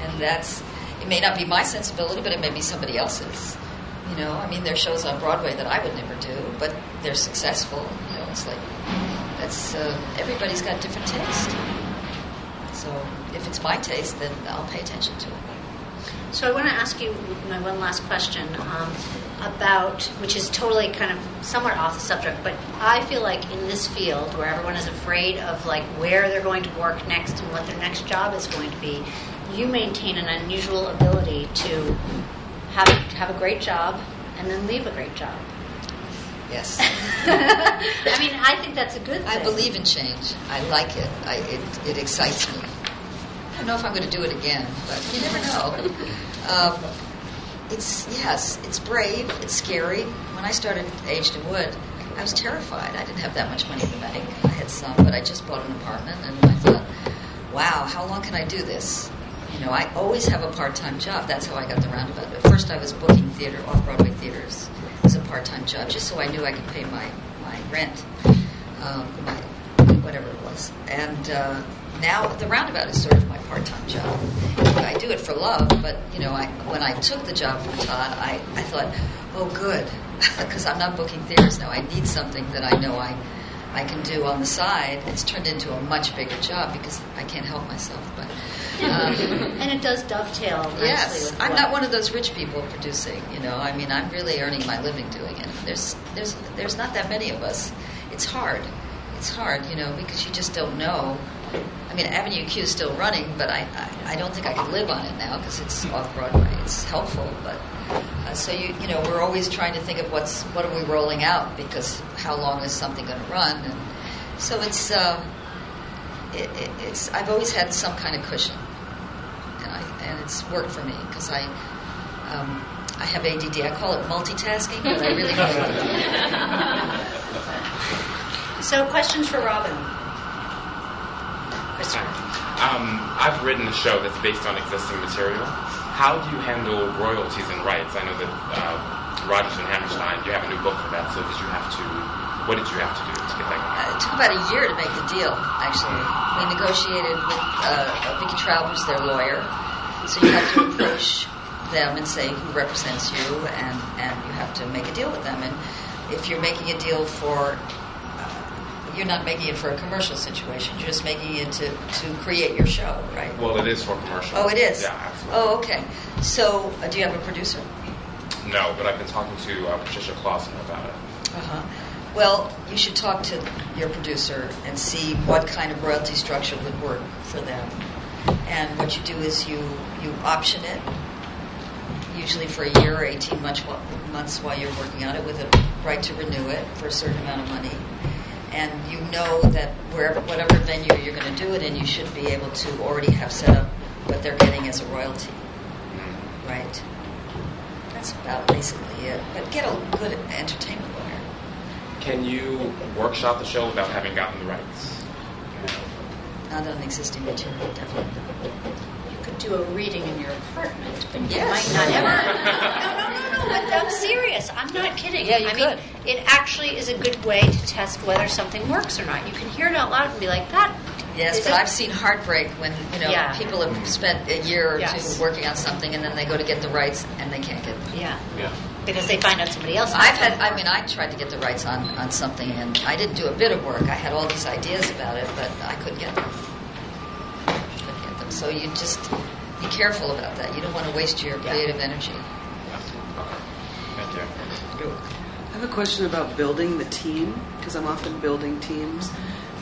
And that's it may not be my sensibility, but it may be somebody else's. You know, I mean, there are shows on Broadway that I would never do, but they're successful. You know, it's like that's uh, everybody's got different taste. So if it's my taste, then I'll pay attention to it. So I want to ask you my one last question um, about, which is totally kind of somewhat off the subject, but I feel like in this field where everyone is afraid of like where they're going to work next and what their next job is going to be, you maintain an unusual ability to have have a great job and then leave a great job. Yes. I mean, I think that's a good thing. I believe in change. I like it. I, it, it excites me. I don't know if I'm going to do it again, but you never know. Um, it's yes, it's brave. It's scary. When I started Aged in Wood, I was terrified. I didn't have that much money in the bank. I had some, but I just bought an apartment, and I thought, wow, how long can I do this? You know, I always have a part-time job. That's how I got the roundabout. At first, I was booking theater, off-Broadway theaters, as a part-time job, just so I knew I could pay my my rent, um, my whatever it was. And uh, now the roundabout is sort of my part-time job. I do it for love, but you know, I, when I took the job from Todd, I, I thought, oh, good, because I'm not booking theaters now. I need something that I know I I can do on the side. It's turned into a much bigger job because I can't help myself. But um, and it does dovetail nicely Yes, I'm not one of those rich people producing. You know, I mean, I'm really earning my living doing it. There's, there's, there's not that many of us. It's hard. It's hard, you know, because you just don't know. I mean, Avenue Q is still running, but I, I, I don't think I could live on it now because it's off Broadway. It's helpful, but uh, so you, you know, we're always trying to think of what's, what are we rolling out because how long is something going to run, and so it's, uh, it, it, it's. I've always had some kind of cushion and it's worked for me because I um, I have ADD. I call it multitasking, but I really don't. So, questions for Robyn? Christopher. Um, I've written a show that's based on existing material. How do you handle royalties and rights? I know that uh, Rodgers and Hammerstein, you have a new book for that, so did you have to, what did you have to do to get that going? Uh, it took about a year to make the deal. Actually, we negotiated with uh, Vicky Traub, who's their lawyer. So you have to approach them and say who represents you, and and you have to make a deal with them. And if you're making a deal for you're not making it for a commercial situation. You're just making it to, to create your show, right? Well, it is for commercial. Oh, it is. Yeah, absolutely. Oh, okay. So, uh, do you have a producer? No, but I've been talking to uh, Patricia Clausen about it. Uh-huh. Well, you should talk to your producer and see what kind of royalty structure would work for them. And what you do is you you option it. Usually for a year or 18 months, months while you're working on it, with a right to renew it for a certain amount of money. And you know that wherever, whatever venue you're going to do it in, you should be able to already have set up what they're getting as a royalty. Right. That's about basically it. But get a good entertainment lawyer. Can you workshop the show without having gotten the rights? Not on existing material, definitely. You could do a reading in your apartment, but you Yes. might not ever. No, no, no, no. But I'm serious. I'm not kidding. Yeah, you I could. mean, it actually is a good way to test whether something works or not. You can hear it out loud and be like, "That." Yes, is but it- I've seen heartbreak when you know Yeah. people have spent a year or Yes. two working on something, and then they go to get the rights and they can't get them. Yeah, Yeah. Because they find out somebody else. I've had. I mean, I tried to get the rights on, on something, and I didn't do a bit of work. I had all these ideas about it, but I couldn't get them. Couldn't get them. So you just be careful about that. You don't want to waste your creative energy. Thank you. I have a question about building the team because I'm often building teams,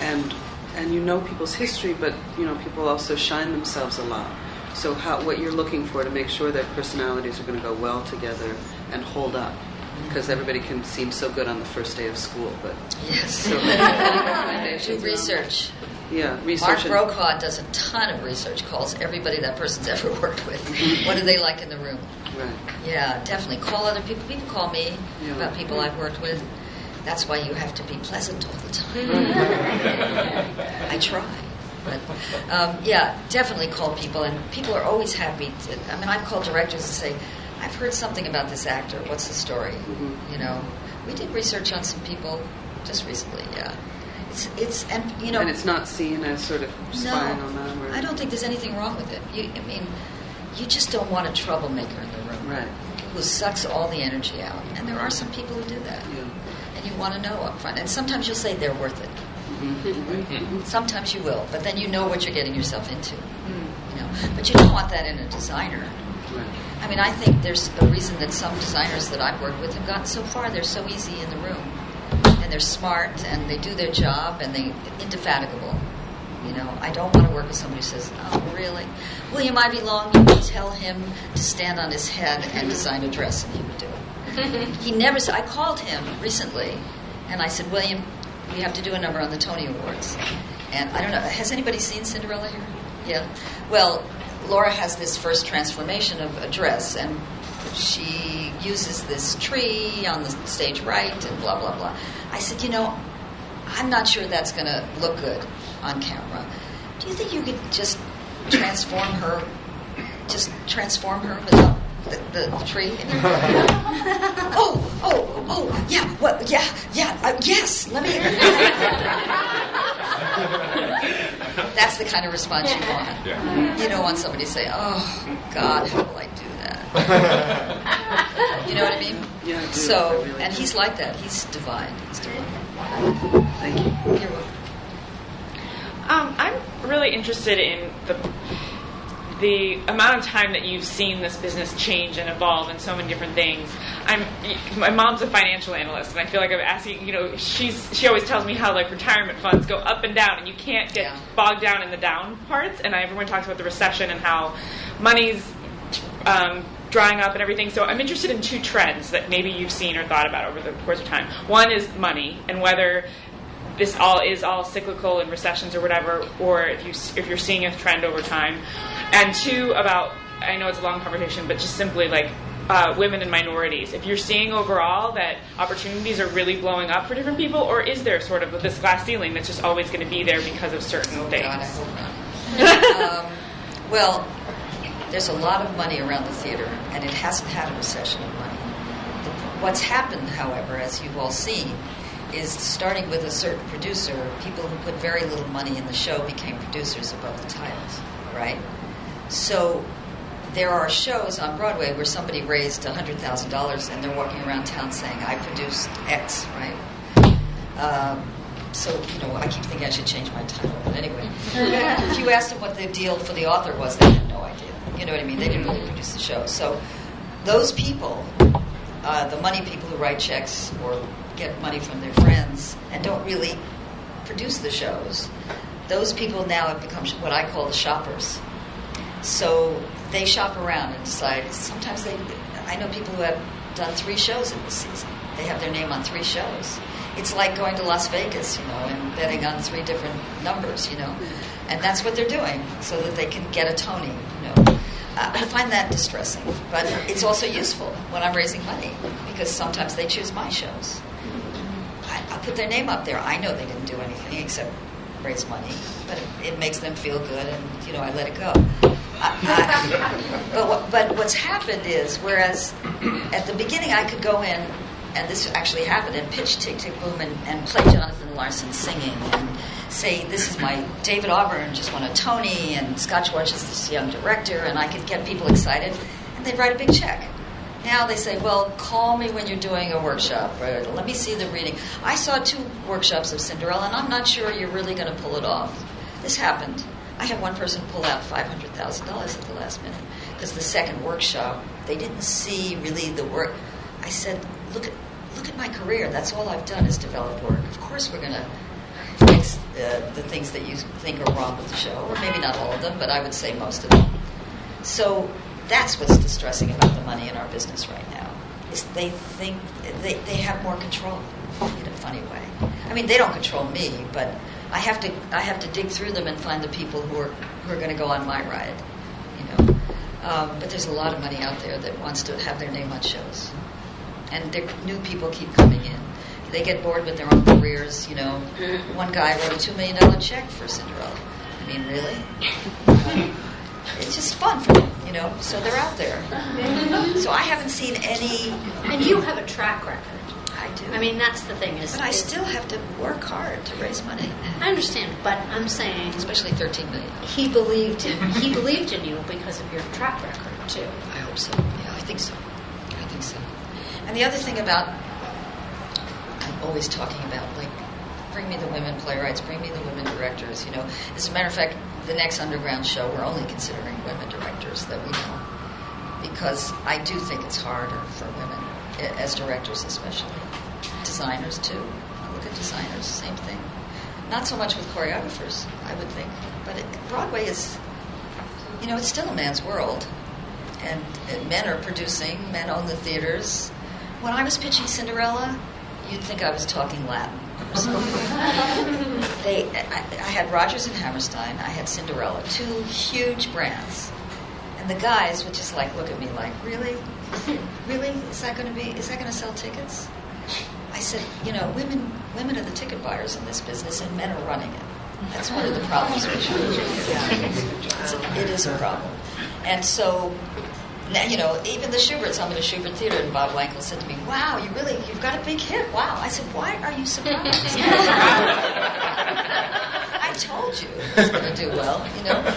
and and you know people's history, but you know people also shine themselves a lot. So how what you're looking for to make sure that personalities are going to go well together and hold up, because everybody can seem so good on the first day of school, but Yes. so any recommendations Do research. Yeah, research. and- Brokaw does a ton of research, calls everybody that person's ever worked with. what do they like in the room? Right. Yeah, definitely. Call other people. People call me Yeah. about people I've worked with. That's why you have to be pleasant all the time. I try. But um, yeah, definitely call people, and people are always happy. To, I mean, I've called directors and say, "I've heard something about this actor. What's the story?" Mhm. You know, we did research on some people just recently. Yeah, it's it's and you know, and it's not seen as sort of spying no, on them. Or, I don't think there's anything wrong with it. You, I mean, you just don't want a troublemaker in the room Right. who sucks all the energy out. And there are some people who do that. Yeah. And you want to know up front. And sometimes you'll say they're worth it. Mhm. Sometimes you will, but then you know what you're getting yourself into. Mm. You know, but you don't want that in a designer. I mean, I think there's a reason that some designers that I've worked with have gotten so far. They're so easy in the room, and they're smart, and they do their job, and they indefatigable. You know, I don't want to work with somebody who says, "Oh, really? William Ivey Long, you would tell him to stand on his head and design a dress, and he would do it." he never. said I called him recently, and I said, "William, we have to do a number on the Tony Awards." And I don't know. Has anybody seen Cinderella here? Yeah. Well, Laura has this first transformation of a dress, and she uses this tree on the stage right, and blah blah blah. I said, you know, I'm not sure that's going to look good on camera. Do you think you could just transform her, just transform her without the, the, tree? oh, oh, oh, yeah, what, yeah, yeah, uh, yes, let me. That's the kind of response you want. Yeah. You don't want somebody to say, "Oh God, how will I do that?" you know what I mean? Yeah, I do. So, I really and do. he's like that. He's divine. He's divine. Thank you. You're welcome. Um, I'm really interested in the the amount of time that you've seen this business change and evolve in so many different things. I'm my mom's a financial analyst, and I feel like I'm asking. You know, she's she always tells me how like retirement funds go up and down, and you can't get Yeah. bogged down in the down parts. And everyone talks about the recession and how money's um, drying up and everything. So I'm interested in two trends that maybe you've seen or thought about over the course of time. One is money and whether this all is all cyclical and recessions or whatever, or if you if you're seeing a trend over time. And two about I know it's a long conversation, but just simply like. Uh, women and minorities. If you're seeing overall that opportunities are really blowing up for different people, or is there sort of this glass ceiling that's just always going to be there because of certain things? God, I hope not. um, well, there's a lot of money around the theater, and it hasn't had a recession of money. What's happened, however, as you've all seen, is starting with a certain producer, people who put very little money in the show became producers above the titles, right? So there are shows on Broadway where somebody raised $100,000 and they're walking around town saying, I produced X, right? Um, so, you know, I keep thinking I should change my title. But anyway, if you asked them what the deal for the author was, they had no idea. You know what I mean? They didn't really produce the show. So those people, uh, the money people who write checks or get money from their friends and don't really produce the shows, those people now have become what I call the shoppers. So they shop around and decide. Sometimes they, I know people who have done three shows in this season. They have their name on three shows. It's like going to Las Vegas, you know, and betting on three different numbers, you know, and that's what they're doing so that they can get a Tony, you know. I find that distressing, but it's also useful when I'm raising money because sometimes they choose my shows. I, put their name up there. I know they didn't do anything except raise money, but it, it makes them feel good, and you know I let it go. I, I, but what, but what's happened is, whereas at the beginning I could go in, and this actually happened, and pitch Tick Tick Boom and, and play Jonathan Larson singing and say, "This is my David Auburn just won a Tony," and Scott Schwartz is this young director, and I could get people excited, and they'd write a big check. Now they say, well, call me when you're doing a workshop, or let me see the reading. I saw two workshops of Cinderella, and I'm not sure you're really going to pull it off. This happened. I had one person pull out $500,000 at the last minute because the second workshop, they didn't see really the work. I said, look at, look at my career. That's all I've done is develop work. Of course, we're going to fix uh, the things that you think are wrong with the show, or maybe not all of them, but I would say most of them. So that's what's distressing about the money in our business right now. Is they think they, they have more control in a funny way. I mean, they don't control me, but I have to I have to dig through them and find the people who are who are going to go on my ride. You know, um, but there's a lot of money out there that wants to have their name on shows, and new people keep coming in. They get bored with their own careers. You know, one guy wrote a two million dollar check for Cinderella. I mean, really? it's just fun for them, you know. So they're out there. So I haven't seen any. And you have a track record. I do. I mean, that's the thing. Is but I still have to work hard to raise money, I understand, but I'm saying especially thirteen million. he believed in he believed in you because of your track record too. I hope so. Yeah, I think so. I think so. And the other thing about, I'm always talking about, like, bring me the women playwrights, bring me the women directors. You know, as a matter of fact, the next underground show, we're only considering women directors that we know, because I do think it's harder for women as directors, especially designers too. Look at designers, same thing. Not so much with choreographers, I would think, but it, Broadway is, you know, it's still a man's world and, and men are producing, men own the theaters. When I was pitching Cinderella, you'd think I was talking Latin. They, I, I had Rodgers and Hammerstein, I had Cinderella, two huge brands, and the guys would just like look at me like, really, really, is that going to be? Is that going to sell tickets? I said, you know, women, women are the ticket buyers in this business, and men are running it. That's one of the problems should. It's it is a problem, and so now, you know, even the Shuberts, I'm in a Shubert theater, and Bob Wankel said to me, "Wow, you really, you've got a big hit. Wow." I said, "Why are you surprised?" I told you it was going to do well. You know,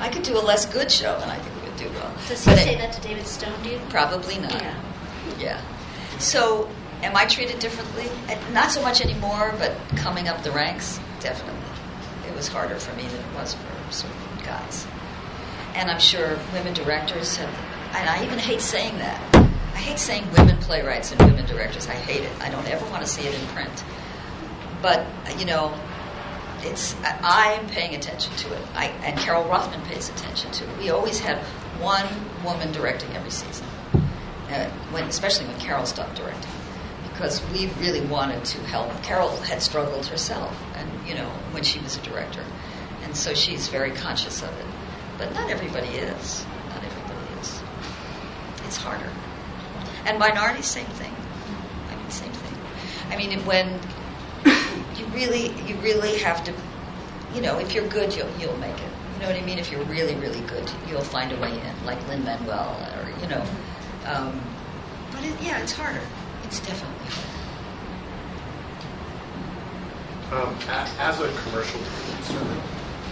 I could do a less good show, and I think it would do well. Does he But say it- that to David Stone? Do you? Probably not. Yeah. Yeah. So, am I treated differently? Not so much anymore, but coming up the ranks, definitely. It was harder for me than it was for certain guys. And I'm sure women directors have, and I even hate saying that. I hate saying women playwrights and women directors. I hate it. I don't ever want to see it in print. But, you know, it's I, I'm paying attention to it. I, and Carole Rothman pays attention to it. We always had one woman directing every season uh, when, especially when Carole stopped directing, because we really wanted to help. Carole had struggled herself, and you know when she was a director, and so she's very conscious of it. But not everybody is. It's harder. And minorities, same thing. I mean, same thing. I mean, when you really, you really have to, you know, if you're good, you'll you'll make it. You know what I mean? If you're really, really good, you'll find a way in, like Lin Manuel, or you know. Um, but it, yeah, it's harder. It's definitely harder. Um, as a commercial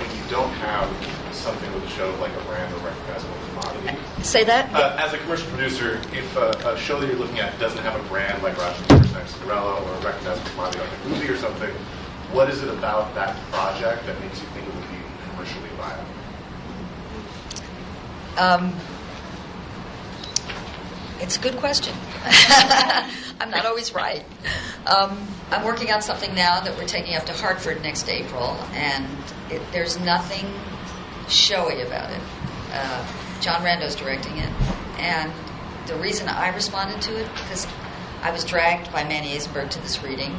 when you don't have something with a show like a brand or recognizable commodity, Say that. uh, as a commercial producer, if a, a show that you're looking at doesn't have a brand like Roger Ebert Cinderella or a recognizable commodity like a movie or something, what is it about that project that makes you think it would be commercially viable? Um, it's a good question. I'm not always right. Um, I'm working on something now that we're taking up to Hartford next April, and it, there's nothing showy about it. Uh, John Rando's directing it, and the reason I responded to it because I was dragged by Manny Eisenberg to this reading,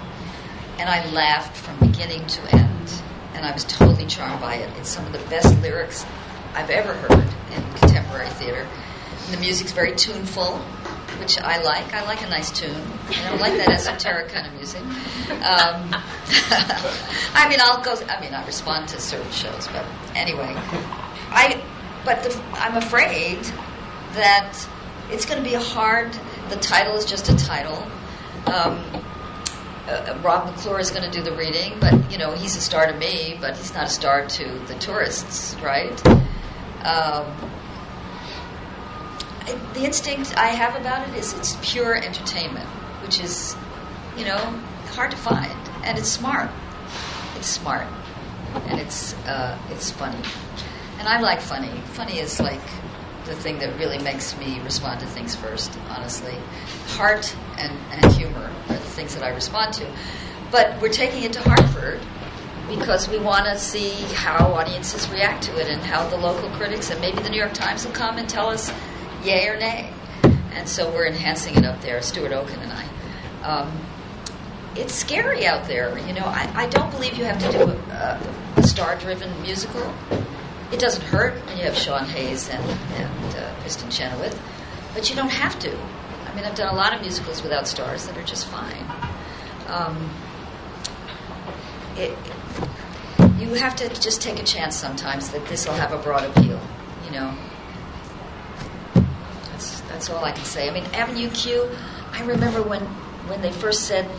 and I laughed from beginning to end, and I was totally charmed by it. It's some of the best lyrics I've ever heard in contemporary theater. And the music's very tuneful, which I like. I like a nice tune. I don't like that esoteric kind of music. Um, I mean, I'll go. I mean, I respond to certain shows, but anyway, I. But the, I'm afraid that it's going to be hard. The title is just a title. Um, uh, Rob McClure is going to do the reading, but you know he's a star to me, but he's not a star to the tourists, right? Um, the instinct I have about it is it's pure entertainment, which is, you know, hard to find, and it's smart. It's smart, and it's uh, it's funny, and I like funny. Funny is like the thing that really makes me respond to things first. Honestly, heart and, and humor are the things that I respond to. But we're taking it to Hartford because we want to see how audiences react to it and how the local critics and maybe the New York Times will come and tell us yay or nay. And so we're enhancing it up there, Stuart Oken and I. Um, it's scary out there. You know, I, I don't believe you have to do a, a star driven musical. It doesn't hurt when you have Sean Hayes and, and uh, Kristin Chenoweth, but you don't have to. I mean, I've done a lot of musicals without stars that are just fine. Um, it, you have to just take a chance sometimes that this will have a broad appeal. You know, that's all I can say. I mean, Avenue Q. I remember when when they first said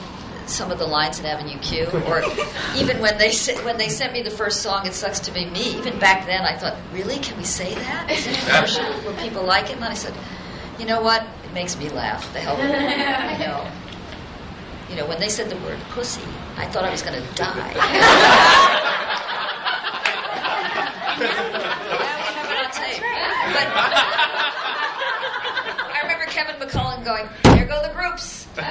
some of the lines in Avenue Q, or even when they when they sent me the first song, "It Sucks to Be Me." Even back then, I thought, "Really? Can we say that? Is it commercial? Will people like it?" And then I said, "You know what? It makes me laugh. The hell with it. You know." You know, when they said the word pussy, I thought I was going to die. I have on tape. But I remember Kevin going, "There go the groups." it's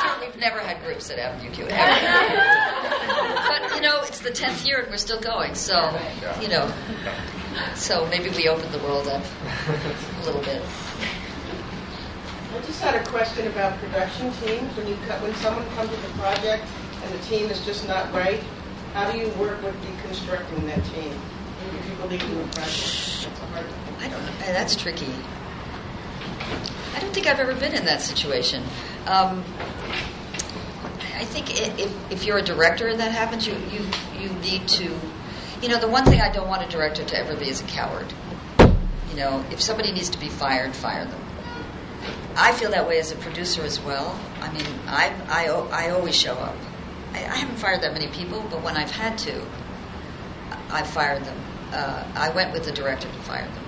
true. We've never had groups at Avenue Q ever. But you know, it's the tenth year and we're still going. So you know, so maybe we opened the world up a little bit. I just had a question about production teams. When you cut, when someone comes with a project and the team is just not right, how do you work with deconstructing that team? If you believe in the project, it's a hard. I don't know. That's tricky. I don't think I've ever been in that situation. Um, I think if, if you're a director and that happens, you, you, you need to. You know, the one thing I don't want a director to ever be is a coward. You know, if somebody needs to be fired, fire them. I feel that way as a producer as well. I mean, I, I, I always show up. I, I haven't fired that many people, but when I've had to, I've fired them. Uh, I went with the director to fire them.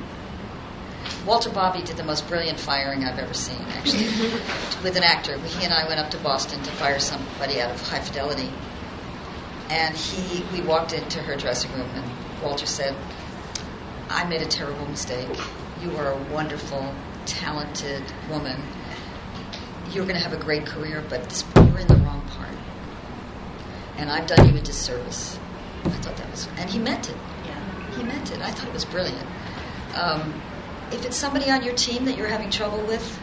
Walter Bobbie did the most brilliant firing I've ever seen, actually, with an actor. He and I went up to Boston to fire somebody out of High Fidelity, and he we walked into her dressing room, and Walter said, "I made a terrible mistake. You are a wonderful, talented woman. You're going to have a great career, but you're in the wrong part, and I've done you a disservice." I thought that was, and he meant it. He meant it. I thought it was brilliant. Um, if it's somebody on your team that you're having trouble with,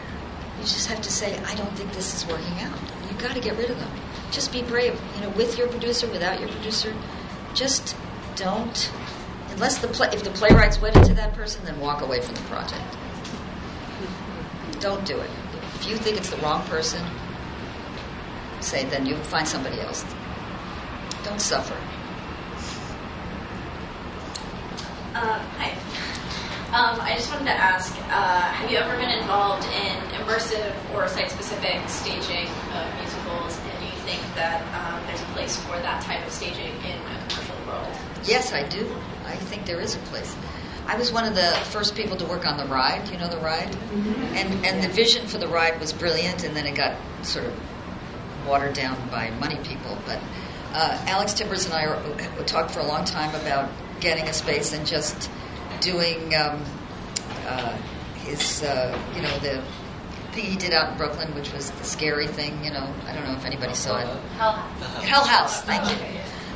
you just have to say, I don't think this is working out. You've got to get rid of them. Just be brave. You know, with your producer, without your producer, just don't. Unless the play, if the playwright's wedded to that person, then walk away from the project. Don't do it. If you think it's the wrong person, say then you find somebody else. Don't suffer. Um, hi. Um, I just wanted to ask, uh, have you ever been involved in immersive or site-specific staging of musicals, and do you think that um, there's a place for that type of staging in a commercial world? Yes, I do. I think there is a place. I was one of the first people to work on the ride. You know the ride, and and the vision for the ride was brilliant, and then it got sort of watered down by money people. But uh, Alex Timbers and I talked for a long time about getting a space and just doing um, uh, his, uh, you know, the thing he did out in Brooklyn, which was the scary thing. You know, I don't know if anybody saw it. Hell House. Thank you.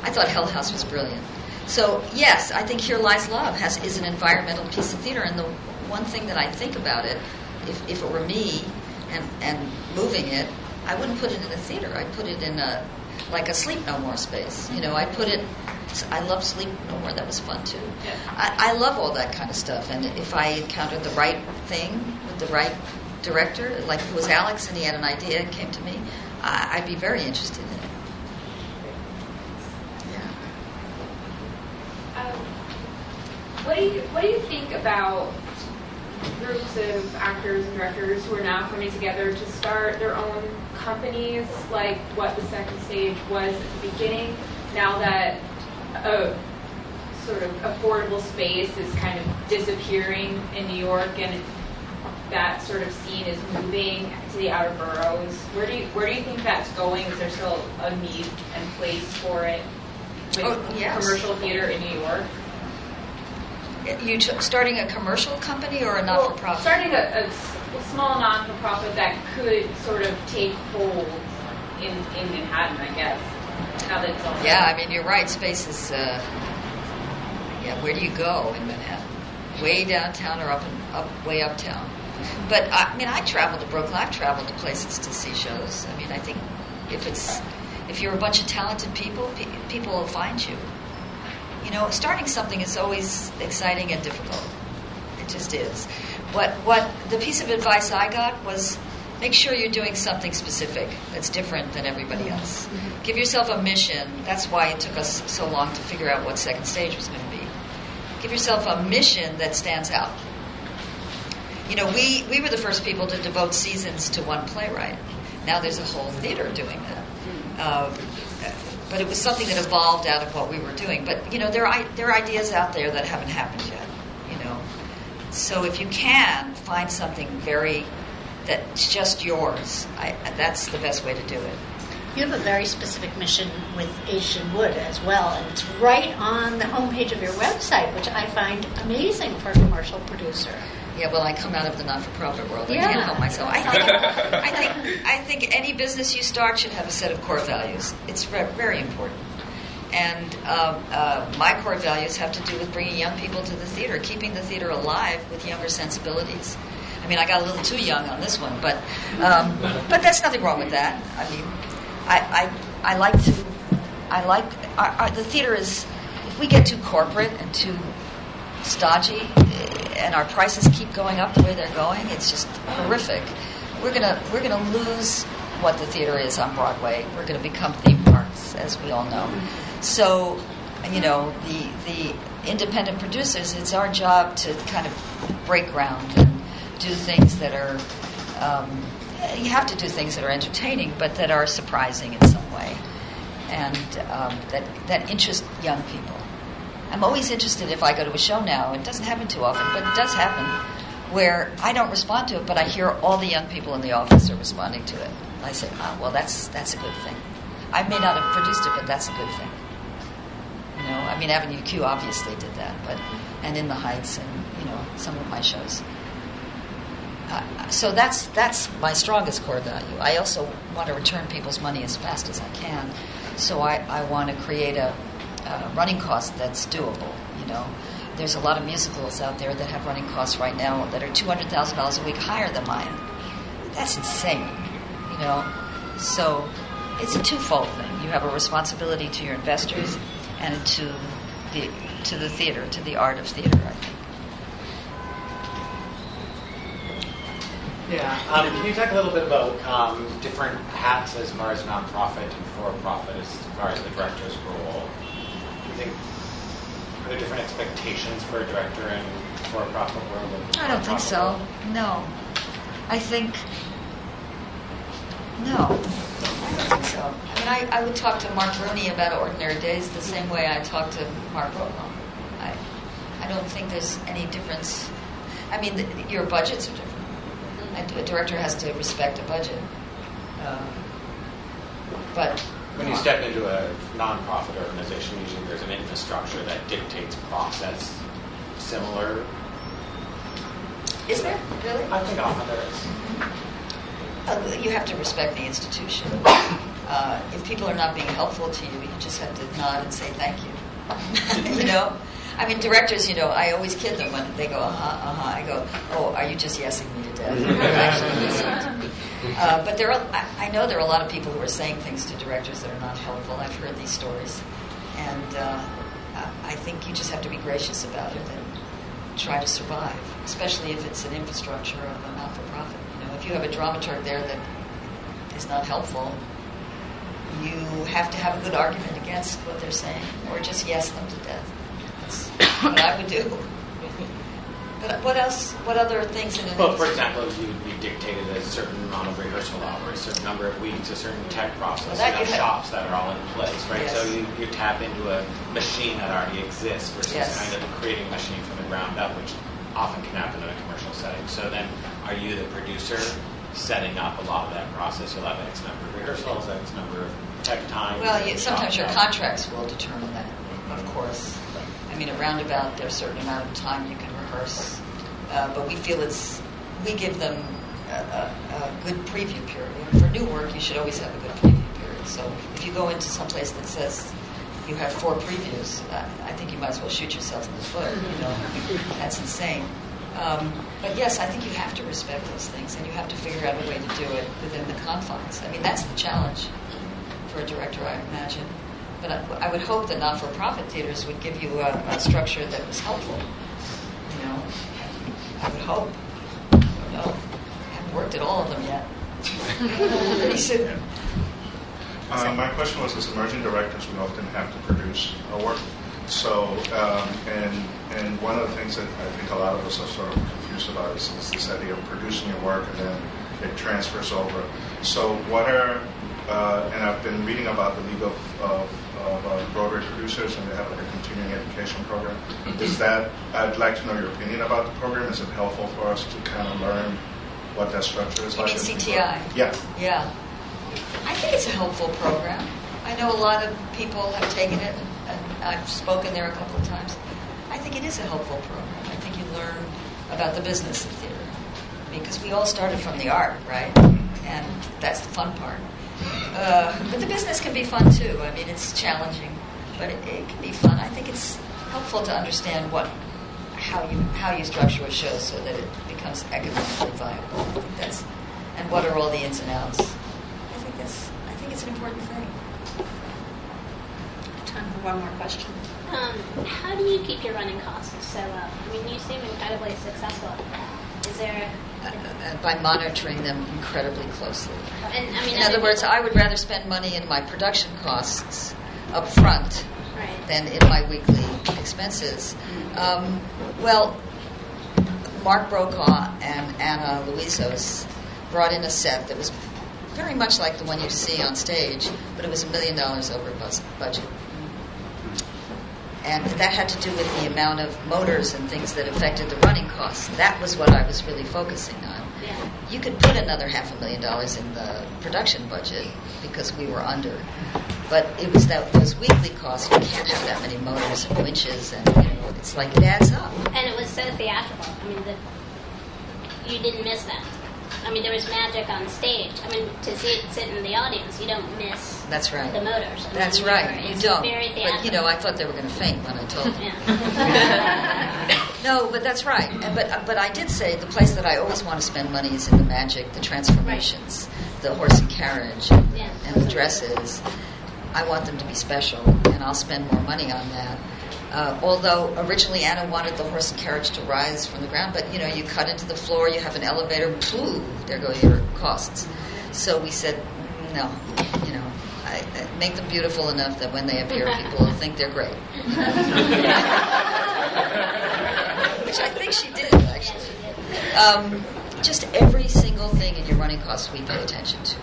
I thought Hell House was brilliant. So yes, I think Here Lies Love has is an environmental piece of theater, and the one thing that I think about it, if, if it were me and, and moving it, I wouldn't put it in a theater. I'd put it in a like a Sleep No More space. You know, I put it. I love Sleep No More. That was fun too. I, I love all that kind of stuff. And if I encountered the right thing with the right director, like it was Alex and he had an idea and came to me, I, I'd be very interested in it. Um, what do you What do you think about groups of actors and directors who are now coming together to start their own companies, like what the second stage was at the beginning? Now that a sort of affordable space is kind of disappearing in New York, and that sort of scene is moving to the outer boroughs. Where do you Where do you think that's going? Is there still a need and place for it with Oh, yes. commercial theater in New York? You t- starting a commercial company or a not-for-profit? Well, starting a small non-for-profit that could sort of take hold in, in Manhattan, I guess. Now that it's all Yeah, I mean, you're right. Space is. Uh, yeah, where do you go in Manhattan? Way downtown or up and up, way uptown? But I mean, I travel to Brooklyn. I've traveled to places to see shows. I mean, I think if it's if you're a bunch of talented people, pe- people will find you. You know, starting something is always exciting and difficult. It just is. What what the piece of advice I got was make sure you're doing something specific that's different than everybody mm-hmm. else. Mm-hmm. Give yourself a mission. That's why it took us so long to figure out what second stage was going to be. Give yourself a mission that stands out. You know, we, we were the first people to devote seasons to one playwright. Now there's a whole theater doing that. Mm-hmm. Um, but it was something that evolved out of what we were doing. But you know, there are there are ideas out there that haven't happened yet. You know, so if you can find something very that's just yours, I, that's the best way to do it. You have a very specific mission with Aged in Wood as well, and it's right on the homepage of your website, which I find amazing for a commercial producer. Yeah, well, I come out of the not-for-profit world. I can't help myself. I think, I think, I think any business you start should have a set of core values. It's very important. And um, uh, my core values have to do with bringing young people to the theater, keeping the theater alive with younger sensibilities. I mean, I got a little too young on this one, but um, but that's nothing wrong with that. I mean, I I, I like to I like our, our, the theater is if we get too corporate and too stodgy and our prices keep going up the way they're going, it's just horrific. We're gonna we're gonna lose what the theater is on Broadway. We're gonna become theme parks, as we all know. So, you know, the the independent producers, it's our job to kind of break ground and do things that are. Um, you have to do things that are entertaining, but that are surprising in some way, and um, that that interest young people. I'm always interested if I go to a show now. It doesn't happen too often, but it does happen where I don't respond to it, but I hear all the young people in the office are responding to it. I say, ah, well, that's that's a good thing. I may not have produced it, but that's a good thing. You know, I mean, Avenue Q obviously did that, but and In the Heights and you know some of my shows. Uh, so that's that's my strongest core value. I also want to return people's money as fast as I can. So I, I want to create a, a running cost that's doable. You know, there's a lot of musicals out there that have running costs right now that are two hundred thousand dollars a week higher than mine. That's insane. You know, so it's a twofold thing. You have a responsibility to your investors and to the to the theater, to the art of theater. I think. Yeah. Um, can you talk a little bit about um, different hats as far as nonprofit and for-profit, as far as the director's role? Do you think are there different expectations for a director in for-profit world? and I don't think so. world? No. I think. No. I don't think so. I mean, I, I would talk to Marc Bruni about Ordinary Days the same way I talk to Mark Brokaw. I, I don't think there's any difference. I mean, the, your budgets are different. A, a director has to respect a budget. Um, but. When you step into a nonprofit organization, usually there's an infrastructure that dictates process similar. Is there? Really? I think often there is. Uh, you have to respect the institution. Uh, if people are not being helpful to you, you just have to nod and say thank you. you know, I mean, directors, you know, I always kid them when they go, uh huh, uh huh. I go, oh, are you just yesing me to death? You're actually listening to me. Uh, but there are, I, I know there are a lot of people who are saying things to directors that are not helpful. I've heard these stories. And uh, I- think you just have to be gracious about it and try to survive, especially if it's an infrastructure of a not for profit. You know, if you have a dramaturg there that is not helpful, you have to have a good argument against what they're saying, or just yes them to death. That's what I would do. But what else? What other things in an Well, for example, you, you dictated a certain amount of rehearsal hours, a certain number of weeks, a certain tech process, Well, that you have shops that are all in place, right? Yes. So you, you tap into a machine that already exists versus Yes. kind of creating a machine from the ground up, which often can happen in a commercial setting. So then, are you the producer setting up a lot of that process? You'll have X number of rehearsals, X number of tech time. Well, you, sometimes your contracts will determine that, of mm-hmm. course. I mean, a roundabout, there's a certain amount of time you can uh, but we feel it's, we give them a, a, a good preview period. And for new work, you should always have a good preview period. So if you go into some place that says you have four previews, uh, I think you might as well shoot yourself in the foot. You know, that's insane. Um, but yes, I think you have to respect those things, and you have to figure out a way to do it within the confines. I mean, that's the challenge for a director, I imagine. But I, I would hope that not-for-profit theaters would give you a, a structure that was helpful. You know, I would hope. I don't know. I haven't worked at all of them yet. Pretty soon. Uh, my question was, as emerging directors, we often have to produce our work. So, um, and and one of the things that I think a lot of us are sort of confused about is, is this idea of producing your work and then it transfers over. So, what are uh, and I've been reading about the League of, of, of uh, Broadway Producers, and they have like a continuing education program. Is that I'd like to know your opinion about the program. Is it helpful for us to kind of learn what that structure is You like? mean CTI? Yeah. Yeah. I think it's a helpful program. I know a lot of people have taken it, and I've spoken there a couple of times. I think it is a helpful program. I think you learn about the business of theater. Because we all started from the art, right? And that's the fun part. Uh, but the business can be fun too. I mean, it's challenging, but it, it can be fun. I think it's helpful to understand what, how you how you structure a show so that it becomes economically viable. I think that's, and what are all the ins and outs. I think that's I think it's an important thing. Time for one more question. Um, how do you keep your running costs so low? I mean, you seem incredibly successful. Is there? Uh, uh, by monitoring them incredibly closely. And I mean, In other words, I would rather spend money in my production costs up front Right. than in my weekly expenses. Um, well, Mark Brokaw and Anna Louizos brought in a set that was very much like the one you see on stage, but it was a million dollars over bus- budget. And that had to do with the amount of motors and things that affected the running costs. That was what I was really focusing on. Yeah. You could put another half a million dollars in the production budget because we were under. But it was that those weekly costs. You can't have that many motors and winches, and you know, it's like it adds up. And it was so theatrical. I mean, the, you didn't miss that. I mean, there was magic on stage. I mean, to see it sit in the audience, you don't miss That's right. the motors. I That's mean, right. You don't. Very But you know, I thought they were going to faint when I told them. No, but that's right. And, but but I did say the place that I always want to spend money is in the magic, the transformations, the horse and carriage, Yeah. and the dresses. I want them to be special, and I'll spend more money on that. Uh, although originally Anna wanted the horse and carriage to rise from the ground, but you know, you cut into the floor, you have an elevator, phew, there go your costs. So we said, no, you know, I, I- make them beautiful enough that when they appear, people will think they're great. Which I think she did, actually. Um, just every single thing in your running costs we pay attention to.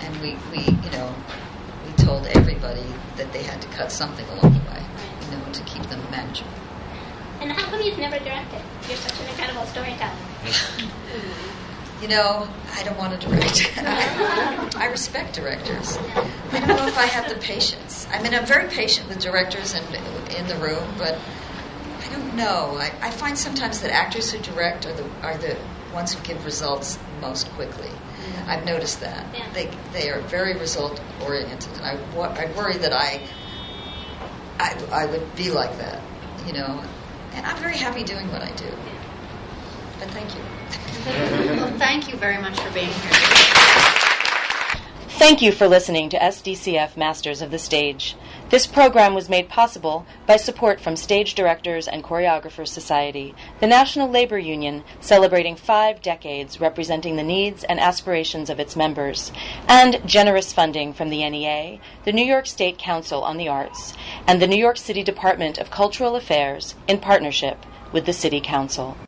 And we, we, you know, told everybody that they had to cut something along the way, you know, to keep them manageable. And how come you've never directed? You're such an incredible storyteller. You know, I don't want to direct. I respect directors. I don't know if I have the patience. I mean, I'm very patient with directors and in the room, but I don't know. I, I find sometimes that actors who direct are the are the ones who give results most quickly. Mm-hmm. I've noticed that Yeah. they they are very result oriented, and I, I worry that I I I would be like that. You know, And I'm very happy doing what I do. But thank you. well, thank you very much for being here. Thank you for listening to SDCF Masters of the Stage. This program was made possible by support from Stage Directors and Choreographers Society, the National Labor Union celebrating five decades representing the needs and aspirations of its members, and generous funding from the NEA, the New York State Council on the Arts, and the New York City Department of Cultural Affairs in partnership with the City Council.